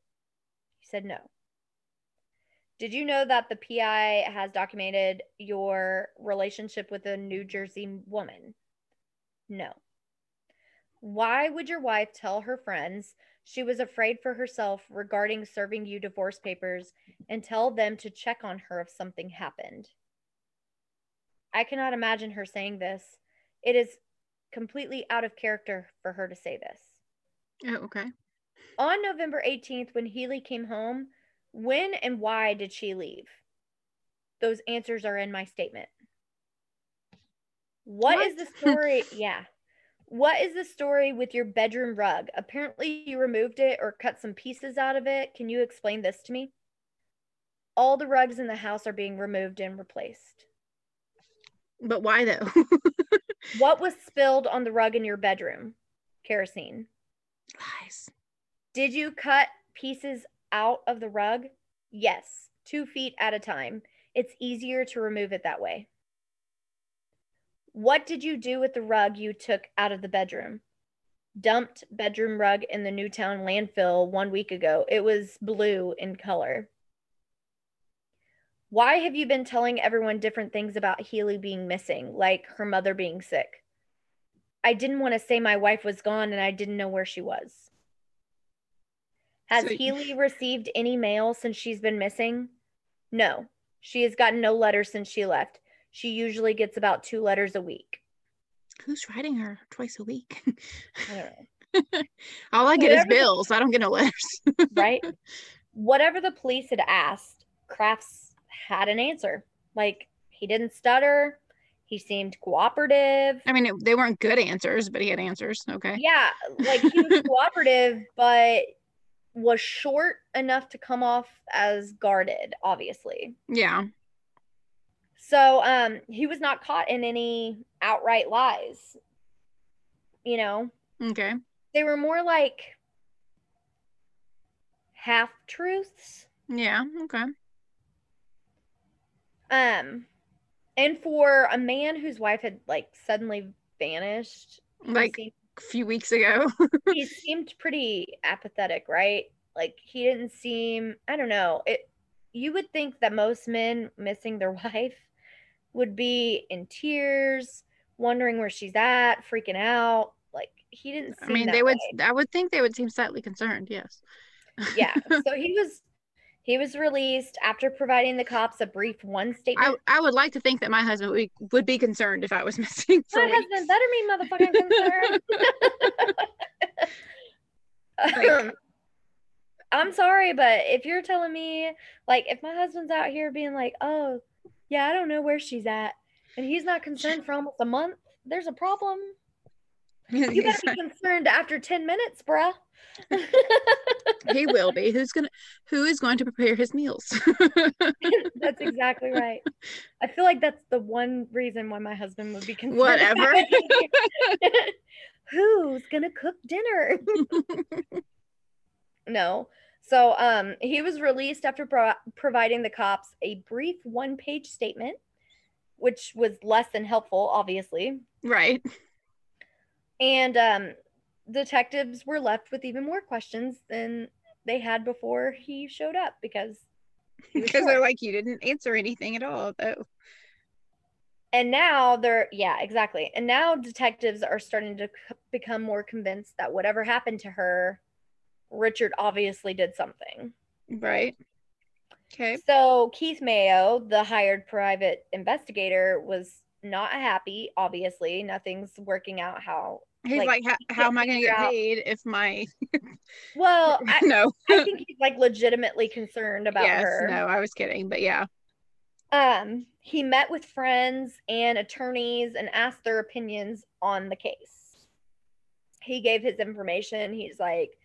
He said no. Did you know that the PI has documented your relationship with a New Jersey woman? No. Why would your wife tell her friends she was afraid for herself regarding serving you divorce papers and tell them to check on her if something happened? I cannot imagine her saying this. It is completely out of character for her to say this. oh, okay On November 18th, when Healy came home, when and why did she leave? Those answers are in my statement. what is the story? yeah. What is the story with your bedroom rug? Apparently, you removed it or cut some pieces out of it. Can you explain this to me? All the rugs in the house are being removed and replaced. but why though What was spilled on the rug in your bedroom? Kerosene. lies Did you cut pieces out of the rug? Yes, two feet at a time. It's easier to remove it that way. What did you do with the rug you took out of the bedroom? dumped bedroom rug in the Newtown landfill one week ago. It was blue in color. Why have you been telling everyone different things about Healy being missing, like her mother being sick? I didn't want to say my wife was gone and I didn't know where she was. Has So- Healy received any mail since she's been missing? No. She has gotten no letters since she left. She usually gets about two letters a week. Who's writing her twice a week? I don't know. All I get is Whatever the- bills. I don't get no letters. right? Whatever the police had asked, Crafts had an answer. Like he didn't stutter. He seemed cooperative. I mean, it, they weren't good answers, but he had answers. Okay. Yeah, like he was cooperative, but was short enough to come off as guarded, obviously. Yeah. So um he was not caught in any outright lies. You know, Okay. they were more like half truths. Yeah. Okay. Um, and for a man whose wife had like suddenly vanished, he Like seemed, few weeks ago. he seemed pretty apathetic, right? Like he didn't seem, I don't know. It you would think that most men missing their wife would be in tears, wondering where she's at, freaking out. Like he didn't seem I mean, they would. I would think they would seem slightly concerned. Yes. Yeah. So he was he was released after providing the cops a brief one statement. I, I would like to think that my husband would be, would be concerned if I was missing for My weeks. husband better be motherfucking concerned. Um, I'm sorry, but if you're telling me, like, if my husband's out here being like, oh, yeah, I don't know where she's at, and he's not concerned for almost a month, there's a problem. You better be concerned after 10 minutes, bruh. he will be. Who's gonna? Who is going to prepare his meals? that's exactly right. I feel like that's the one reason why my husband would be concerned. Whatever. Who's gonna cook dinner? no. So um he was released after pro- providing the cops a brief one-page statement, which was less than helpful, obviously. right. And um detectives were left with even more questions than they had before he showed up because Because they're like, you didn't answer anything at all. Though. And now they're, yeah, exactly. And now detectives are starting to c- become more convinced that whatever happened to her, Richard obviously did something. Right. Okay. So Keith Mayo, the hired private investigator, was not happy. Obviously, nothing's working out how. He's Like, like, how, how am I going to get out- paid if my Well, I, no? I think he's like legitimately concerned about yes. her. No, I was kidding, but yeah. Um, he met with friends and attorneys and asked their opinions on the case. He gave his information. He's like,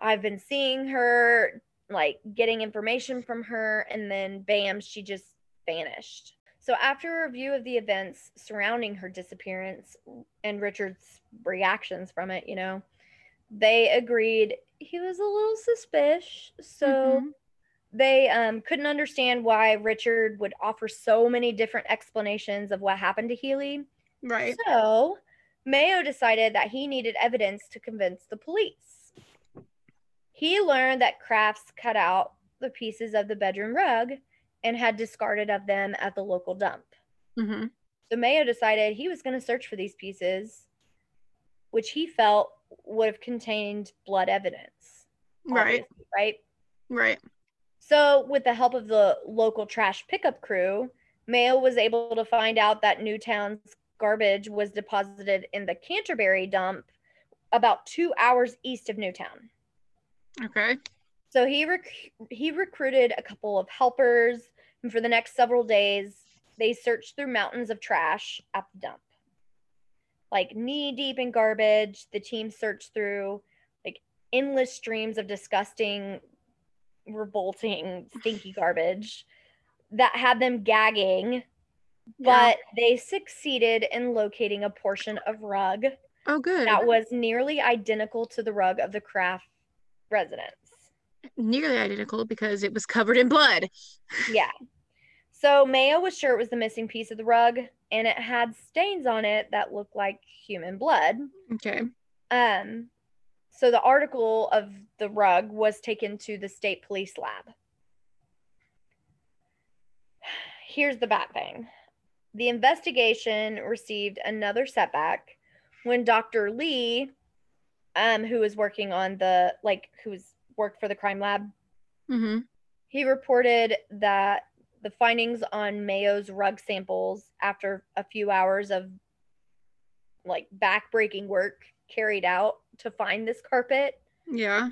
I've been seeing her, like getting information from her, and then bam, she just vanished. So, after a review of the events surrounding her disappearance and Richard's reactions from it, you know, they agreed he was a little suspicious. So, Mhm. they um, couldn't understand why Richard would offer so many different explanations of what happened to Healy. Right. So Mayo decided that he needed evidence to convince the police. He learned that Crafts cut out the pieces of the bedroom rug and had discarded of them at the local dump. hmm So Mayo decided he was going to search for these pieces, which he felt would have contained blood evidence. Right. Right. Right. So, with the help of the local trash pickup crew, Mayo was able to find out that Newtown's garbage was deposited in the Canterbury dump about two hours east of Newtown. Okay. So he rec- he recruited a couple of helpers, and for the next several days, they searched through mountains of trash at the dump. Like knee deep in garbage, the team searched through like endless streams of disgusting, revolting, stinky garbage that had them gagging. But they succeeded in locating a portion of rug oh, good. that was nearly identical to the rug of the Kraft residence. Nearly identical because it was covered in blood. Yeah. So Mayo was sure it was the missing piece of the rug, and it had stains on it that looked like human blood. Okay. Um, so the article of the rug was taken to the state police lab. Here's the bad thing the investigation received another setback when Dr. Lee, um, who was working on the, like, who's worked for the crime lab, Mm-hmm. he reported that the findings on Mayo's rug samples after a few hours of like backbreaking work carried out to find this carpet, Yeah.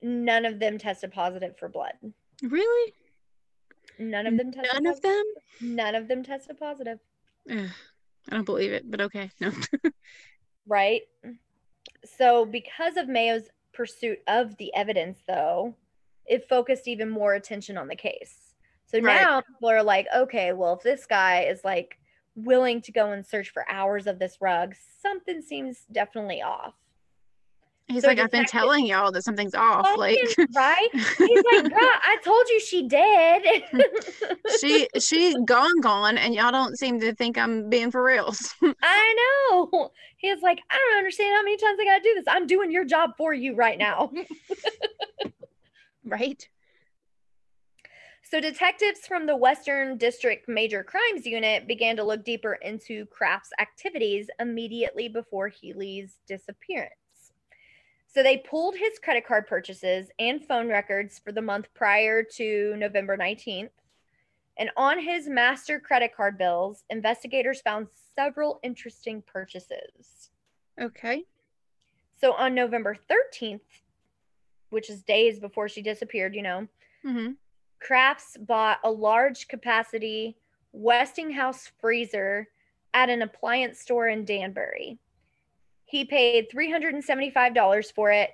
none of them tested positive for blood. Really? None of them tested None of positive. them? None of them tested positive, Ugh, I don't believe it, but okay. No. right? So because of Mayo's pursuit of the evidence though, it focused even more attention on the case. So Right. now people are like, okay, well, if this guy is like willing to go and search for hours of this rug, something seems definitely off. He's So like, I've been telling y'all that something's off. Like right? He's like, "Bruh, I told you she did. she she gone gone and y'all don't seem to think I'm being for reals. I know. He's like, I don't understand how many times I gotta do this. I'm doing your job for you right now. right? So, detectives from the Western District Major Crimes Unit began to look deeper into Crafts' activities immediately before Healy's disappearance. So, they pulled his credit card purchases and phone records for the month prior to November 19th. And on his master credit card bills, investigators found several interesting purchases. Okay. So, on November 13th, which is days before she disappeared, you know, Mm-hmm. Crafts bought a large capacity Westinghouse freezer at an appliance store in Danbury. He paid $375 for it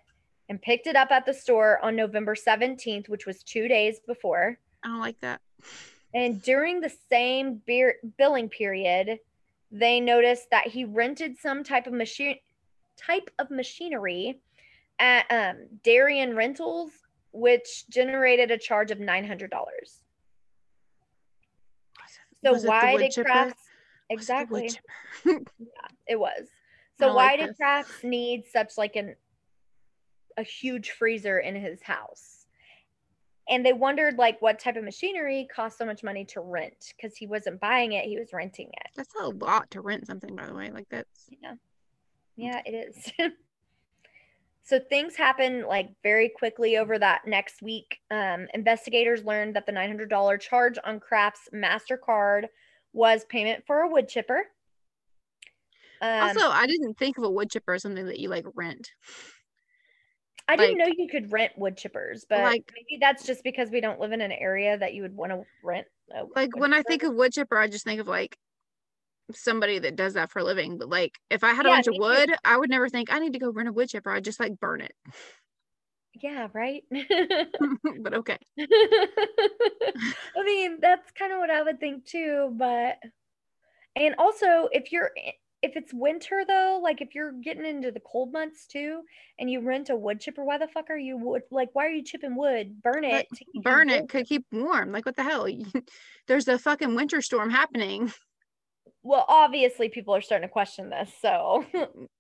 and picked it up at the store on November 17th, which was two days before. I don't like that. And during the same beer billing period, they noticed that he rented some type of machine type of machinery at um, Darien Rentals, which generated a charge of nine hundred dollars. So Was it the why did? Crafts Was it exactly? chipper? It was. So why like did this. Crafts need such like an a huge freezer in his house? And they wondered like what type of machinery cost so much money to rent because he wasn't buying it, he was renting it. That's a lot to rent something, by the way. Like that's Yeah. Yeah, it is. so things happen like very quickly over that next week. Um, investigators learned that the $900 charge on Crafts' MasterCard was payment for a wood chipper. Um, also I didn't think of a wood chipper as something that you like rent. I didn't know you could rent wood chippers, but Like- maybe that's just because we don't live in an area that you would want to rent. Like when I think of wood chipper, I just think of like somebody that does that for a living. But like if I had a bunch of too. wood, I would never think I need to go rent a wood chipper. I'd just like burn it. yeah, right. but okay. I mean, that's kind of what I would think too, but and also if you're if it's winter though, like if you're getting into the cold months too and you rent a wood chipper, why the fuck are you wood like why are you chipping wood? Burn it. Burn warm. it could keep warm. Like what the hell? There's a fucking winter storm happening. Well, obviously people are starting to question this, so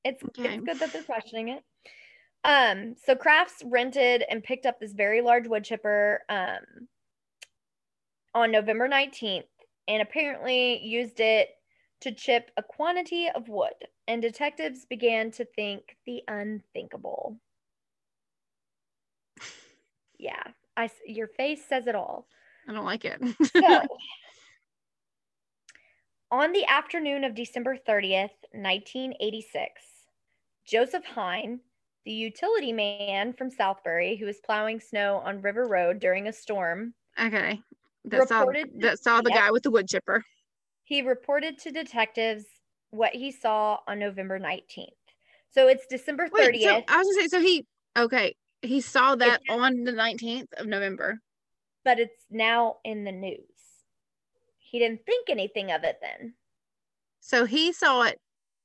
it's Okay. it's good that they're questioning it. Um, so Crafts rented and picked up this very large wood chipper um on November 19th and apparently used it to chip a quantity of wood. And detectives began to think the unthinkable. Yeah, I, your face says it all. I don't like it. So, on the afternoon of December 30th, 1986, Joseph Hine, the utility man from Southbury who was plowing snow on River Road during a storm, okay. That saw Reported to- that saw the yep. guy with the wood chipper. He reported to detectives what he saw on November 19th. So it's December 30th. Wait, so I was gonna say, so he okay, he saw that just- on the 19th of November. but it's now in the news. He didn't think anything of it then. So he saw it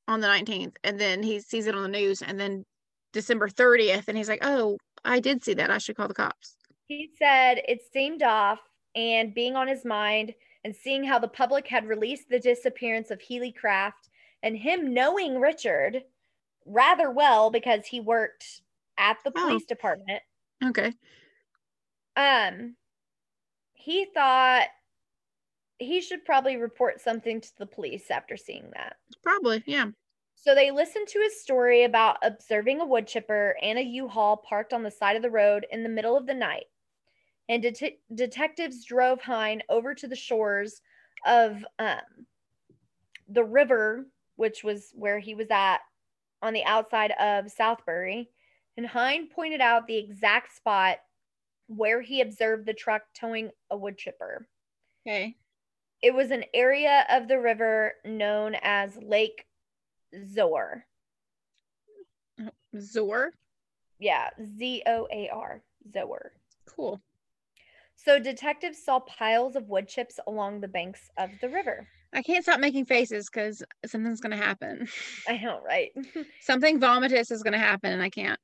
on the 19th and then he sees it on the news and then December 30th and he's like, "Oh, I did see that. I should call the cops." He said it seemed off and being on his mind and seeing how the public had released the disappearance of Healy Craft and him knowing Richard, rather well because he worked at the Oh. police department. Okay. Um, he thought he should probably report something to the police after seeing that. Probably. Yeah. So they listened to his story about observing a wood chipper and a U-Haul parked on the side of the road in the middle of the night. And det- detectives drove Hine over to the shores of um, the river, which was where he was at on the outside of Southbury. And Hine pointed out the exact spot where he observed the truck towing a wood chipper. Okay. It was an area of the river known as Lake Zoar. Zor. Yeah, Z O A R, Zoar. Cool. So detectives saw piles of wood chips along the banks of the river. I can't stop making faces because something's gonna happen. I know, right? Something vomitous is gonna happen, and I can't.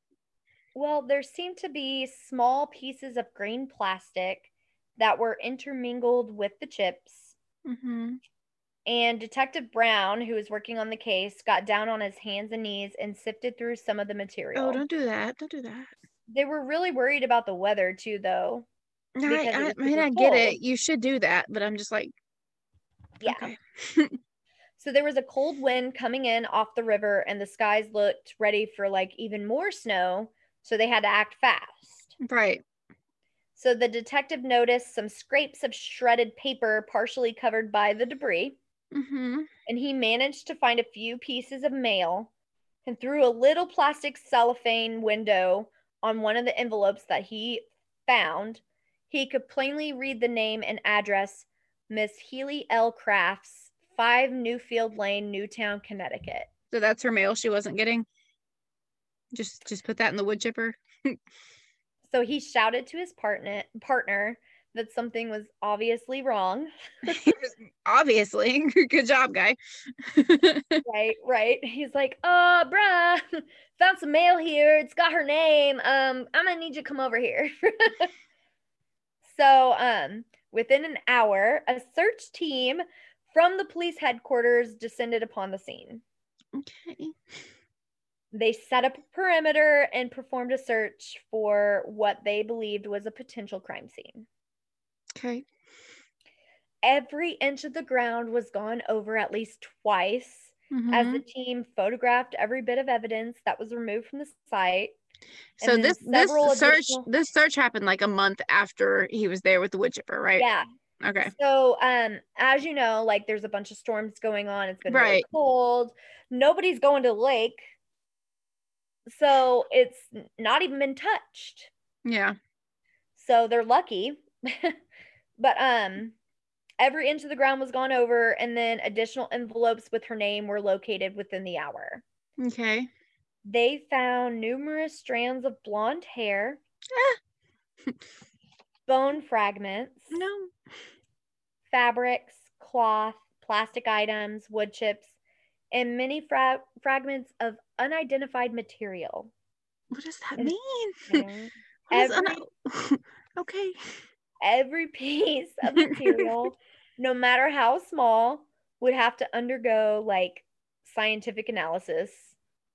well, there seemed to be small pieces of green plastic that were intermingled with the chips. Mm-hmm. And Detective Brown, who was working on the case, got down on his hands and knees and sifted through some of the material. Oh, don't do that. Don't do that. They were really worried about the weather too, though. No, I, I, I mean, I get cold. it. You should do that, but I'm just like, Yeah. okay. So there was a cold wind coming in off the river, and the skies looked ready for like even more snow. So they had to act fast. Right. So the detective noticed some scrapes of shredded paper partially covered by the debris, Mm-hmm. and he managed to find a few pieces of mail. And through a little plastic cellophane window on one of the envelopes that he found, he could plainly read the name and address Miss Healy L. Crafts, 5 Newfield Lane, Newtown, Connecticut. So that's her mail she wasn't getting. Just, just put that in the wood chipper. So he shouted to his partner partner that something was obviously wrong. Obviously, good job, guy. right, right. He's like, "Uh, bruh, found some mail here. It's got her name. Um, I'm gonna need you to come over here." So, um, within an hour, a search team from the police headquarters descended upon the scene. okay. They set up a perimeter and performed a search for what they believed was a potential crime scene. Okay. Every inch of the ground was gone over at least twice as Mhm. the team photographed every bit of evidence that was removed from the site. So this this search this search happened like a month after he was there with the wood chipper, right? Yeah. Okay. So, um, as you know, like there's a bunch of storms going on. It's been really cold. Nobody's going to the lake. So it's not even been touched. Yeah. So they're lucky. but um every inch of the ground was gone over and then additional envelopes with her name were located within the hour. Okay. They found numerous strands of blonde hair, bone fragments, No. fabrics, cloth, plastic items, wood chips, and many fra- fragments of unidentified material. What does that mean? What is every- un- okay. Every piece of material, no matter how small, would have to undergo like scientific analysis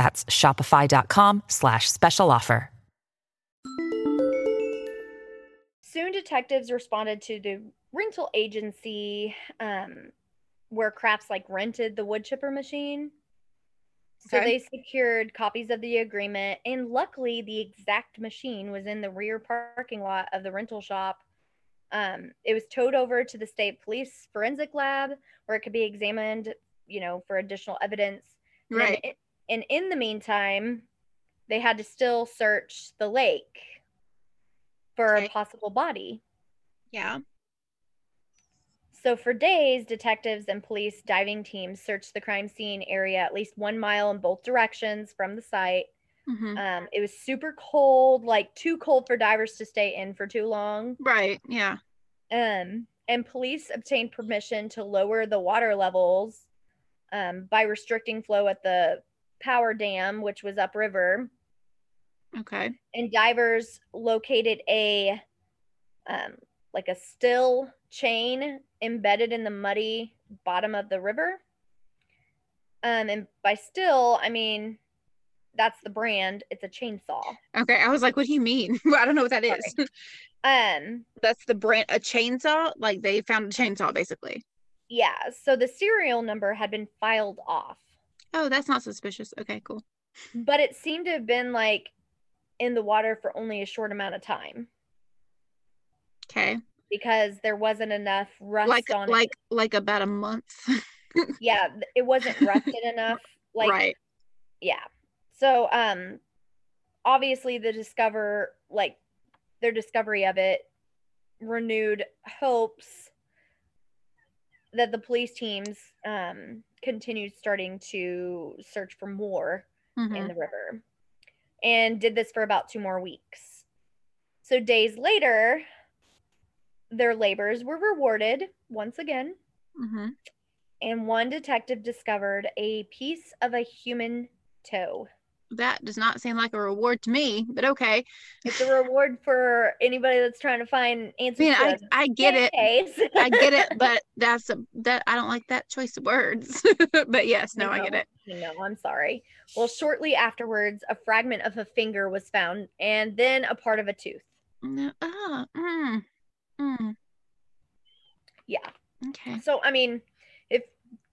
That's shopify.com slash special offer. Soon, detectives responded to the rental agency um, where Crafts like rented the wood chipper machine. So Okay. they secured copies of the agreement, and luckily, the exact machine was in the rear parking lot of the rental shop. Um, it was towed over to the state police forensic lab where it could be examined, you know, for additional evidence. And then Right. i- and in the meantime, they had to still search the lake for Okay. a possible body. Yeah. So, for days, detectives and police diving teams searched the crime scene area at least one mile in both directions from the site. Mhm. Um, it was super cold, like too cold for divers to stay in for too long. Right. Yeah. Um, and police obtained permission to lower the water levels um, by restricting flow at the power dam, which was upriver. Okay. And divers located a um, like a Stihl chain embedded in the muddy bottom of the river. Um, and by Stihl, I mean that's the brand. It's a chainsaw. Okay. I was like, what do you mean? I don't know what that is. Um, That's the brand a chainsaw. Like they found a chainsaw basically. yeah. So the serial number had been filed off. Oh, that's not suspicious. Okay, cool. but it seemed to have been like in the water for only a short amount of time Okay. because there wasn't enough rust Like on like like about a month. Yeah, it wasn't rusted enough. Like right. yeah. So um obviously the discover like their discovery of it renewed hopes that the police teams um continued starting to search for more Mhm. in the river and did this for about two more weeks. So, days later, their labors were rewarded once again, Mhm. and one detective discovered a piece of a human toe. That does not seem like a reward to me, but okay. It's a reward for anybody that's trying to find answers I, I get it. I get it, but that's a that I don't like that choice of words. but yes, no, I get it. No, I'm sorry. Well, shortly afterwards, a fragment of a finger was found, and then a part of a tooth. No, ah, mm, mm, Yeah. okay. So, I mean,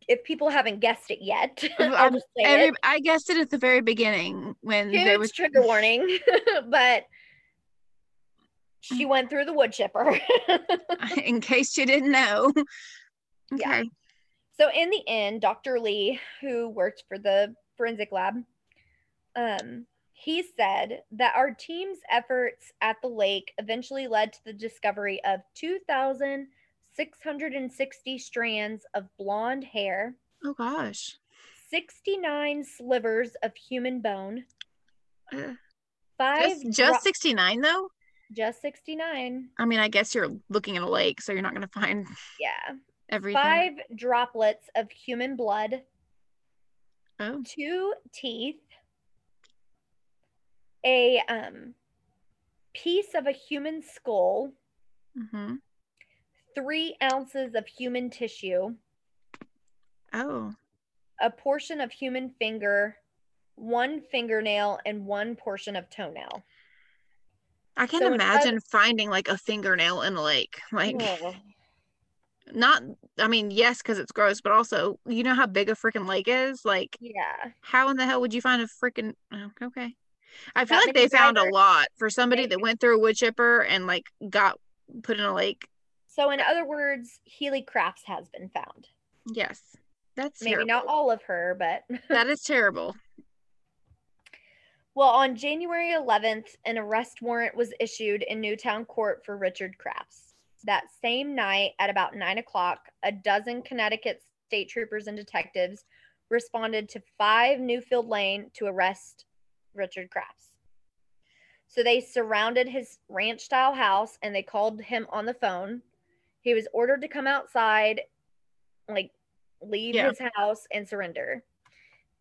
if people haven't guessed it yet, I'll just say Every, it. I guessed it at the very beginning when there was trigger warning, but she went through the wood chipper. in case you didn't know. Yeah. Okay. so in the end, Dr. Lee, who worked for the forensic lab, um, he said that our team's efforts at the lake eventually led to the discovery of 2,660 strands of blonde hair, Oh gosh. 69 slivers of human bone, Uh, five just, just 69 though? just 69. I mean, I guess you're looking at a lake, so you're not gonna find Yeah. everything. Five droplets of human blood, Oh. two teeth, a um piece of a human skull, hmm three ounces of human tissue, Oh. a portion of human finger, one fingernail, and one portion of toenail. I can't So imagine finding like a fingernail in a lake. Like not I mean, yes, because it's gross, but also you know how big a freaking lake is? Like Yeah. how in the hell would you find a freaking oh, okay. I feel That like they found a lot for somebody that went through a wood chipper and like got put in a lake. So, in other words, Healy Crafts has been found. Yes. That's Maybe terrible. not all of her, but that is terrible. Well, on January 11th, an arrest warrant was issued in Newtown Court for Richard Crafts. That same night, at about nine o'clock, a dozen Connecticut state troopers and detectives responded to 5 Newfield Lane to arrest Richard Crafts. So they surrounded his ranch style house and they called him on the phone. He was ordered to come outside, like leave Yeah. his house and surrender.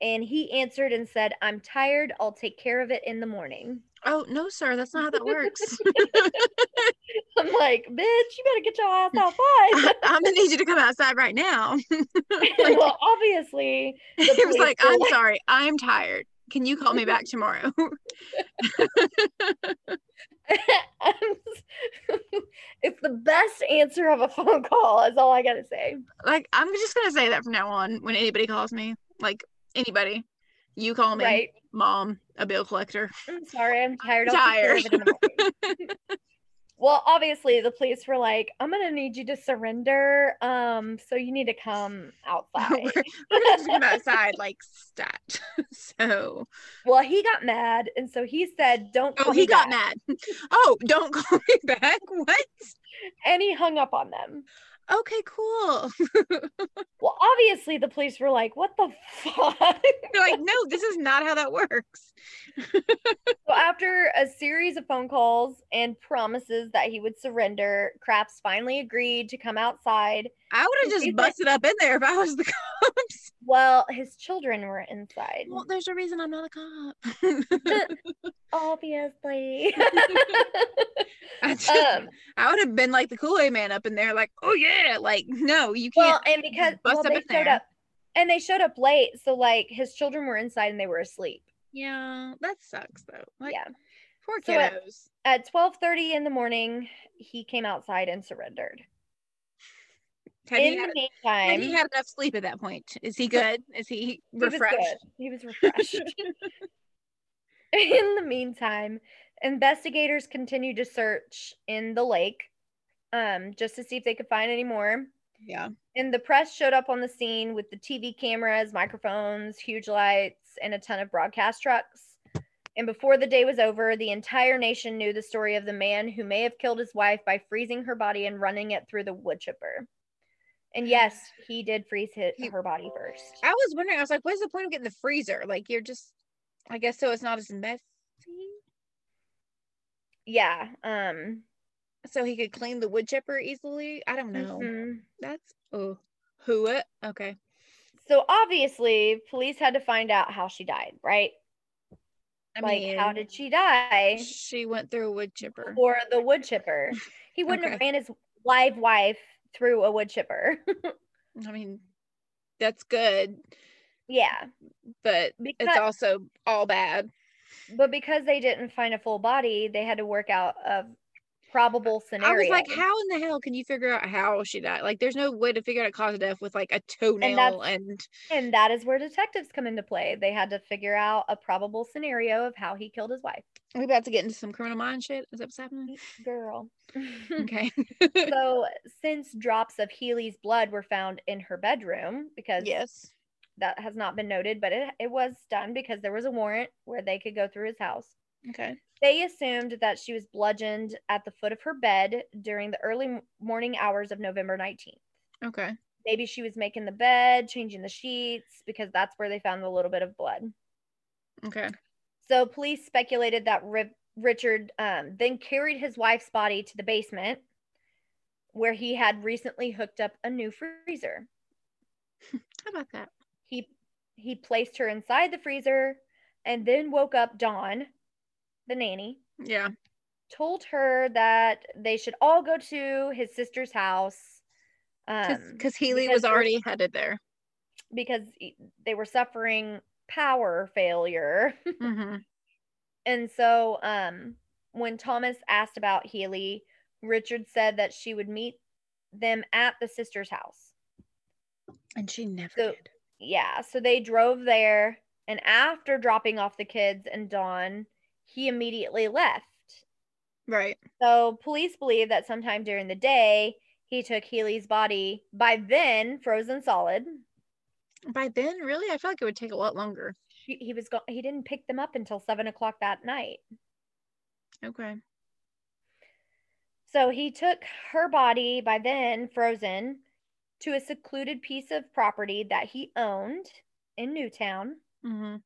And he answered and said, I'm tired. I'll take care of it in the morning. Oh no, sir, that's not how that works. I'm like, bitch, you better get your ass outside. I'm gonna need you to come outside right now. like, well, obviously, he was like, I'm sorry, I'm tired. Can you call me back tomorrow? it's the best answer of a phone call, is all I gotta say. like, I'm just gonna say that from now on when anybody calls me. Like anybody. You call me Right. mom, a bill collector. I'm sorry, I'm tired. I'm I'll take care of tired. it in the morning. well, obviously, the police were like, I'm gonna need you to surrender. Um, so you need to come outside. we're, we're gonna just come outside like stat. so well, he got mad, and so he said, Don't call Oh, me he got back." mad. Oh, don't call me back. What? And he hung up on them. Okay, cool. Well, obviously the police were like, "What the fuck?" They're like, no, this is not how that works. So after a series of phone calls and promises that he would surrender, Crafts finally agreed to come outside. I would have just like- busted up in there if I was the cops. Well, his children were inside. Well, there's a reason I'm not a cop. Obviously. I, just, um, I would have been like the Kool Aid man up in there, like, oh yeah, like no, you can't. Well, and because well, they showed there. up and they showed up late, so like his children were inside and they were asleep. yeah, that sucks though. Like, yeah. poor So at- kiddos. At 12:30 in the morning, he came outside and surrendered. He in had, the meantime, he had enough sleep at that point? Is he good? Is he He refreshed? He was refreshed. in the meantime, investigators continued to search in the lake um, just to see if they could find any more. Yeah. And the press showed up on the scene with the TV cameras, microphones, huge lights, and a ton of broadcast trucks. And before the day was over, the entire nation knew the story of the man who may have killed his wife by freezing her body and running it through the wood chipper. And yes, he did freeze his, He- her body first. I was wondering. I was like, what's the point of getting the freezer? Like, you're just. I guess so. It's not as messy. Yeah. Um. So he could clean the wood chipper easily. I don't know. mhm. That's oh, who it? Okay. So obviously, police had to find out how she died, right? I like, how did she die? She went through a wood chipper. Or the wood chipper. He wouldn't have ran his live wife through a wood chipper. I mean, that's good, yeah. but it's also all bad. But because they didn't find a full body, they had to work out a probable I was like, how in the hell can you figure out how she died? Like, there's no way to figure out a cause of death with like a toenail and, and that is where detectives come into play. They had to figure out a probable scenario of how he killed his wife. we about to get into some criminal mind shit. Is that what's happening? Girl. Okay. so, since drops of Healy's blood were found in her bedroom, because yes. that has not been noted, but it, it was done because there was a warrant where they could go through his house. Okay. They assumed that she was bludgeoned at the foot of her bed during the early morning hours of November 19th. Okay. Maybe she was making the bed, changing the sheets, because that's where they found a little bit of blood. Okay. So police speculated that Ri- Richard um, then carried his wife's body to the basement where he had recently hooked up a new freezer. How about that? He he placed her inside the freezer and then woke up Dawn, the nanny, Yeah. told her that they should all go to his sister's house um, Because Healy because was already headed there. because they were suffering power failure. hmm and so um, when Thomas asked about Healy, Richard said that she would meet them at the sister's house. And she never So- did. Yeah, so they drove there, and after dropping off the kids and Dawn, he immediately left. Right. So police believe that sometime during the day, he took Healy's body, by then frozen solid. By then, really, I feel like it would take a lot longer. He, he was go- he didn't pick them up until seven o'clock that night. Okay. So he took her body, by then frozen, to a secluded piece of property that he owned in Newtown. hmm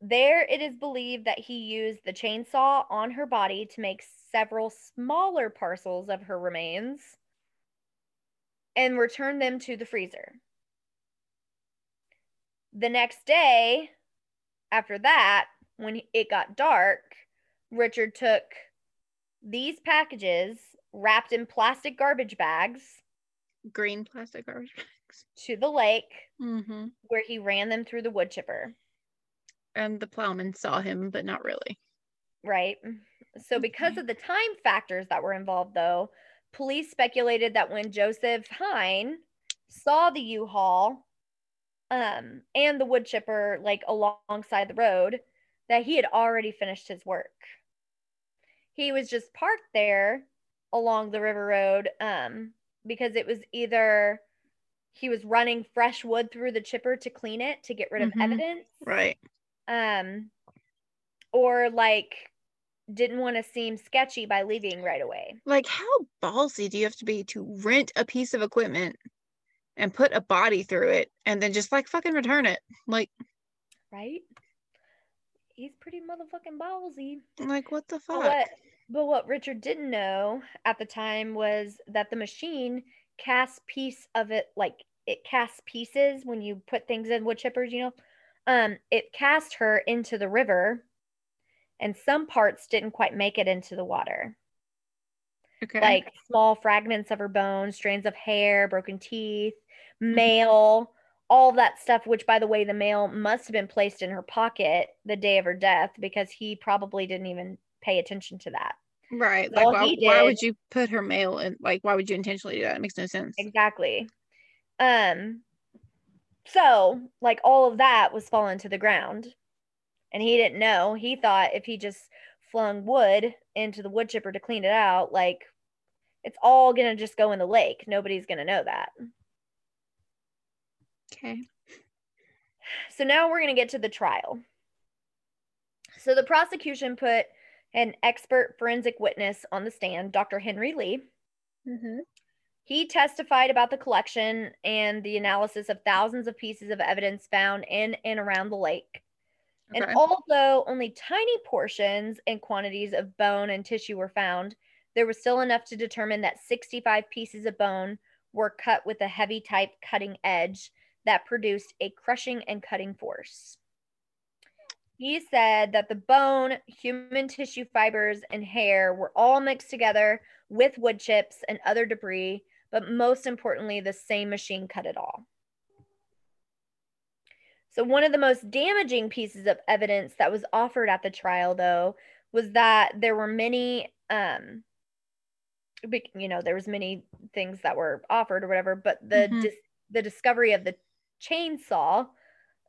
There, it is believed that he used the chainsaw on her body to make several smaller parcels of her remains and return them to the freezer. The next day, after that, when it got dark, Richard took these packages wrapped in plastic garbage bags Green plastic garbage bags. to the lake Mm-hmm. where he ran them through the wood chipper. And the plowman saw him, but not really. Right. So, because of the time factors that were involved, though, police speculated that when Joseph Hine saw the U-Haul um, and the wood chipper like alongside the road, that he had already finished his work. He was just parked there along the river road um, because it was either he was running fresh wood through the chipper to clean it to get rid of Mhm. evidence Right. Um or like didn't want to seem sketchy by leaving right away. Like, how ballsy do you have to be to rent a piece of equipment and put a body through it and then just like fucking return it? Like, Right? He's pretty motherfucking ballsy. like what the fuck? what, but what Richard didn't know at the time was that the machine casts piece of it like it casts pieces when you put things in wood chippers, you know. Um, it cast her into the river, and some parts didn't quite make it into the water. Okay. Like small fragments of her bones, strands of hair, broken teeth, mail, all that stuff, which by the way, the mail must have been placed in her pocket the day of her death because he probably didn't even pay attention to that. right. Like, why, he why would you put her mail in? Like, why would you intentionally do that? It makes no sense. Exactly. Um so like all of that was falling to the ground and he didn't know. He thought if he just flung wood into the wood chipper to clean it out, like it's all going to just go in the lake. Nobody's going to know that. Okay. So now we're going to get to the trial. So the prosecution put an expert forensic witness on the stand, Dr. Henry Lee. Mm-hmm. He testified about the collection and the analysis of thousands of pieces of evidence found in and around the lake. Okay. And although only tiny portions and quantities of bone and tissue were found, there was still enough to determine that 65 pieces of bone were cut with a heavy type cutting edge that produced a crushing and cutting force. He said that the bone, human tissue fibers, and hair were all mixed together with wood chips and other debris, but most importantly, the same machine cut it all. So, one of the most damaging pieces of evidence that was offered at the trial, though, was that there were many, um, you know, there was many things that were offered or whatever, but the Mhm. dis- the discovery of the chainsaw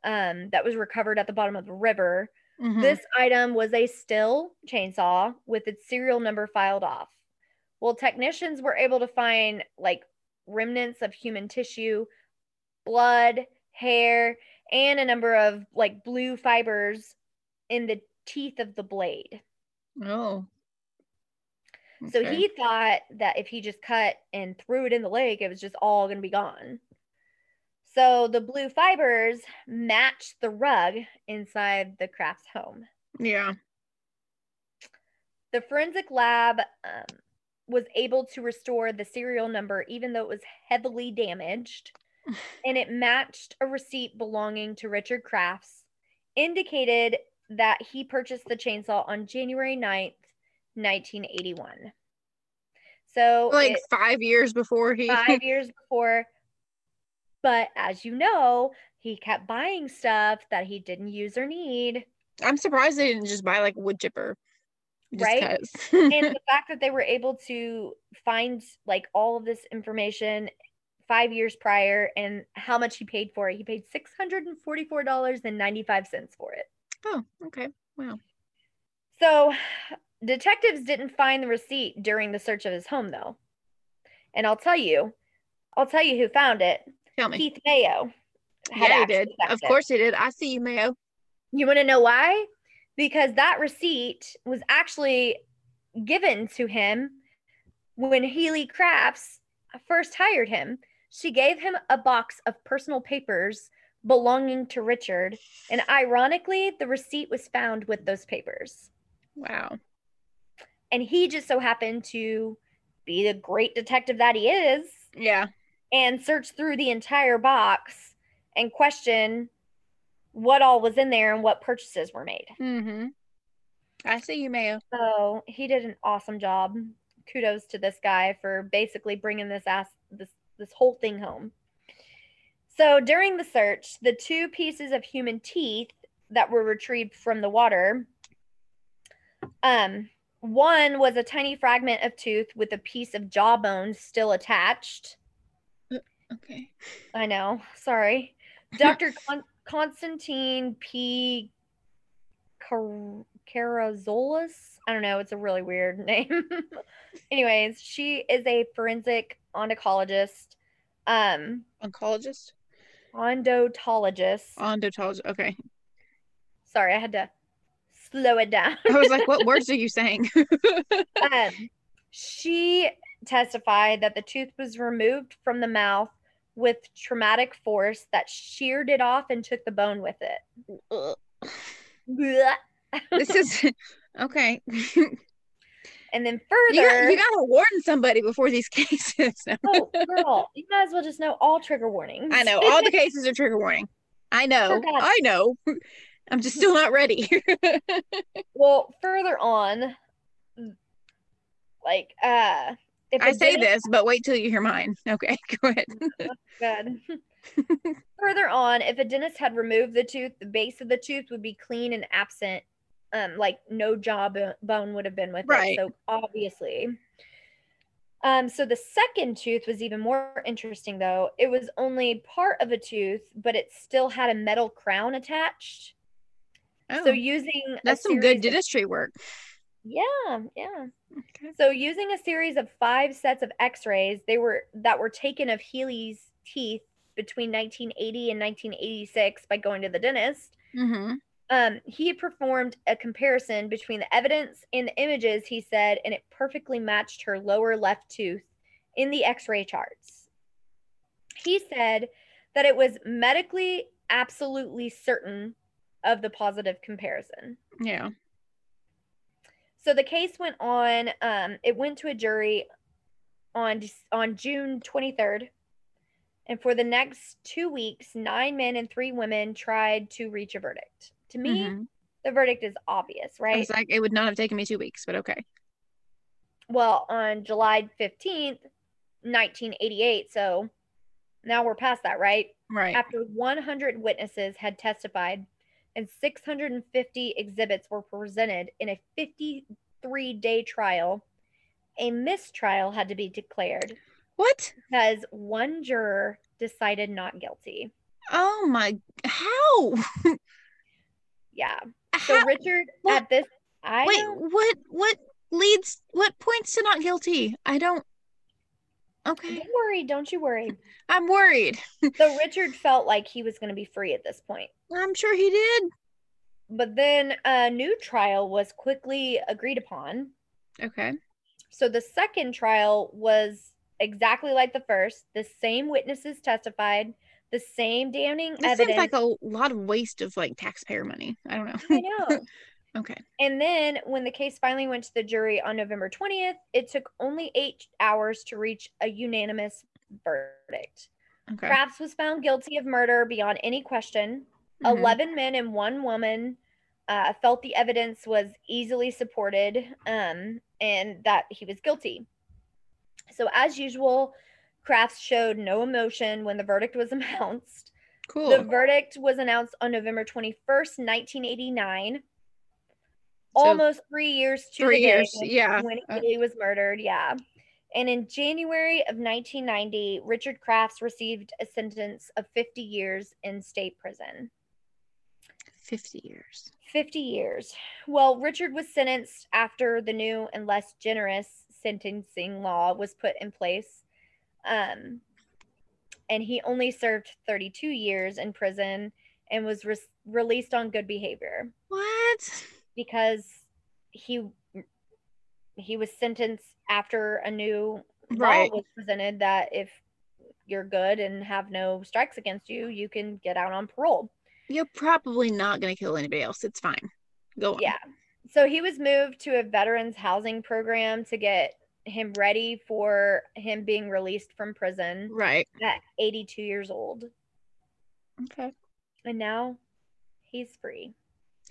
um, that was recovered at the bottom of the river. Mhm. This item was a Stihl chainsaw with its serial number filed off. Well, technicians were able to find like remnants of human tissue, blood, hair, and a number of like blue fibers in the teeth of the blade. Oh. So Okay. he thought that if he just cut and threw it in the lake, it was just all going to be gone. So the blue fibers matched the rug inside the Crafts home. Yeah. The forensic lab um, was able to restore the serial number even though it was heavily damaged, and it matched a receipt belonging to Richard Crafts, indicated that he purchased the chainsaw on January 9th, 1981. So Like it- five years before he. five years before. But as you know, he kept buying stuff that he didn't use or need. I'm surprised they didn't just buy like a wood chipper. Right? and the fact that they were able to find like all of this information five years prior and how much he paid for it. He paid six hundred and forty-four dollars and ninety-five cents for it. oh, okay. Wow. So detectives didn't find the receipt during the search of his home though. And I'll tell you, I'll tell you who found it. Tell me. Keith Mayo. had yeah, he did. Of it. course he did. I see you, Mayo. You want to know why? Because that receipt was actually given to him when Healy Crafts first hired him. She gave him a box of personal papers belonging to Richard. And ironically, the receipt was found with those papers. Wow. And he just so happened to be the great detective that he is Yeah. and search through the entire box and question what all was in there and what purchases were made. Mm-hmm. I see you, Mayo. So he did an awesome job. Kudos to this guy for basically bringing this ass this this whole thing home. So during the search, the two pieces of human teeth that were retrieved from the water, um, one was a tiny fragment of tooth with a piece of jawbone still attached. Okay. I know. Sorry. Dr. Con- Constantine P. Car- Karazulas. I don't know. It's a really weird name. Anyways, she is a forensic oncologist, um, Oncologist? odontologist. Odontologist. Okay. Sorry, I had to slow it down. I was like, what words are you saying? um, she testified that the tooth was removed from the mouth with traumatic force that sheared it off and took the bone with it. This is okay. and then You, further, got, you gotta warn somebody before these cases. oh girl, you might as well just know all trigger warnings. I know all the cases are trigger warning. I know. I know. I'm just still not ready. well, further on, like uh, if I say this, but wait till you hear mine. Okay, go ahead. Good. Further on, if a dentist had removed the tooth, the base of the tooth would be clean and absent. Um, like no jaw bone would have been with Right. it. So obviously. Um, so the second tooth was even more interesting though. It was only part of a tooth, but it still had a metal crown attached. Oh, So using that's some good of- dentistry work. Yeah, yeah. Okay. So using a series of five sets of x-rays, they were that were taken of Healy's teeth between 1980 and 1986 by going to the dentist. Mm-hmm. Um, he performed a comparison between the evidence and the images, he said, and it perfectly matched her lower left tooth in the x-ray charts. He said that it was medically absolutely certain of the positive comparison. Yeah. So the case went on. Um, it went to a jury on on June 23rd, and for the next two weeks, nine men and three women tried to reach a verdict. To me, Mhm. the verdict is obvious, right? was like, it would not have taken me two weeks, but okay. well, on July 15th, 1988. So now we're past that, right? Right. After 100 witnesses had testified and 650 exhibits were presented in a 53 day trial, a mistrial had to be declared What? because one juror decided not guilty. Oh my! How? Yeah. So How? Richard what- at this I Wait, what? What leads? What points to not guilty? I don't. Okay, don't worry, don't you worry. I'm worried. So Richard felt like he was going to be free at this point. I'm sure he did. But then a new trial was quickly agreed upon. Okay. So the second trial was exactly like the first. The same witnesses testified, the same damning This evidence. seems like a lot of waste of like taxpayer money. I don't know. I know. okay. And then when the case finally went to the jury on November 20th, it took only eight hours to reach a unanimous verdict. Okay. Crafts was found guilty of murder beyond any question. Mhm. 11 men and one woman uh, felt the evidence was easily supported um, and that he was guilty. So, as usual, Crafts showed no emotion when the verdict was announced. Cool. The verdict was announced on November 21st, 1989. So, Almost three years to three years, yeah. when Uh, Healy was murdered. Yeah. And in January of 1990, Richard Crafts received a sentence of 50 years in state prison. 50 years. 50 years. Well, Richard was sentenced after the new and less generous sentencing law was put in place. Um, and he only served 32 years in prison and was re- released on good behavior What? Because he he was sentenced after a new Right. law was presented that if you're good and have no strikes against you, you can get out on parole. You're probably not going to kill anybody else. It's fine. Go on. Yeah. So he was moved to a veterans housing program to get him ready for him being released from prison Right. at 82 years old. Okay. And now he's free.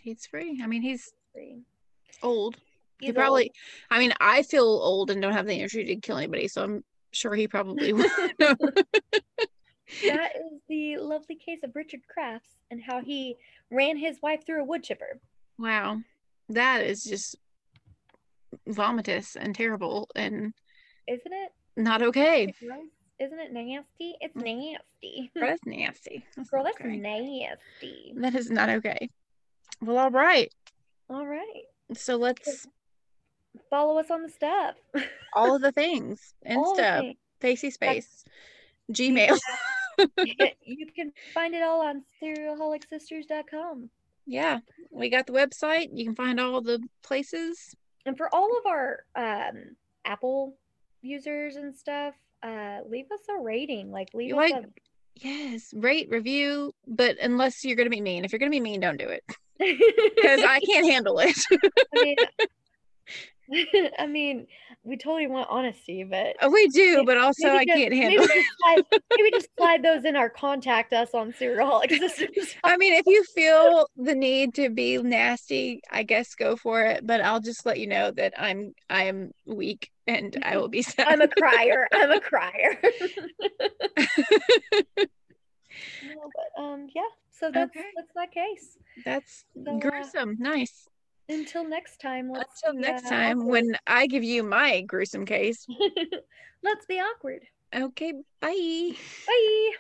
He's free. I mean, he's Free. old. he probably, old. I mean, I feel old and don't have the energy to kill anybody. So I'm sure he probably would. That is the lovely case of Richard Crafts and how he ran his wife through a wood chipper. wow. That is just vomitous and terrible and Isn't it? not okay. Isn't it nasty? It's mm. nasty. That's nasty. That's Girl, that's okay. nasty. That is not okay. Well, all right. All right. So let's Follow us on the stuff. all of the things. Insta. Facey Space, Gmail. you can find it all on serialholicsisters.com. yeah, we got the website. You can find all the places. And for all of our um, Apple users and stuff, uh, leave us a rating. Like leave You us like- Yes, rate, review, but unless you're gonna be mean. If you're gonna be mean, don't do it because I can't handle it. I mean, I mean, we totally want honesty, but Oh, we do, but also I just- can't handle maybe it. just, slide, maybe just slide those in our contact us on Cerealholics. I mean, if you feel the need to be nasty, I guess go for it. But I'll just let you know that I'm I am weak and I will be sad. I'm a crier. I'm a crier. no, but um, yeah. So that's Okay. that's my case. That's So, uh, gruesome. Nice. Until next time. Let's Until next uh, time awkward. when I give you my gruesome case. let's be awkward. Okay, bye. Bye.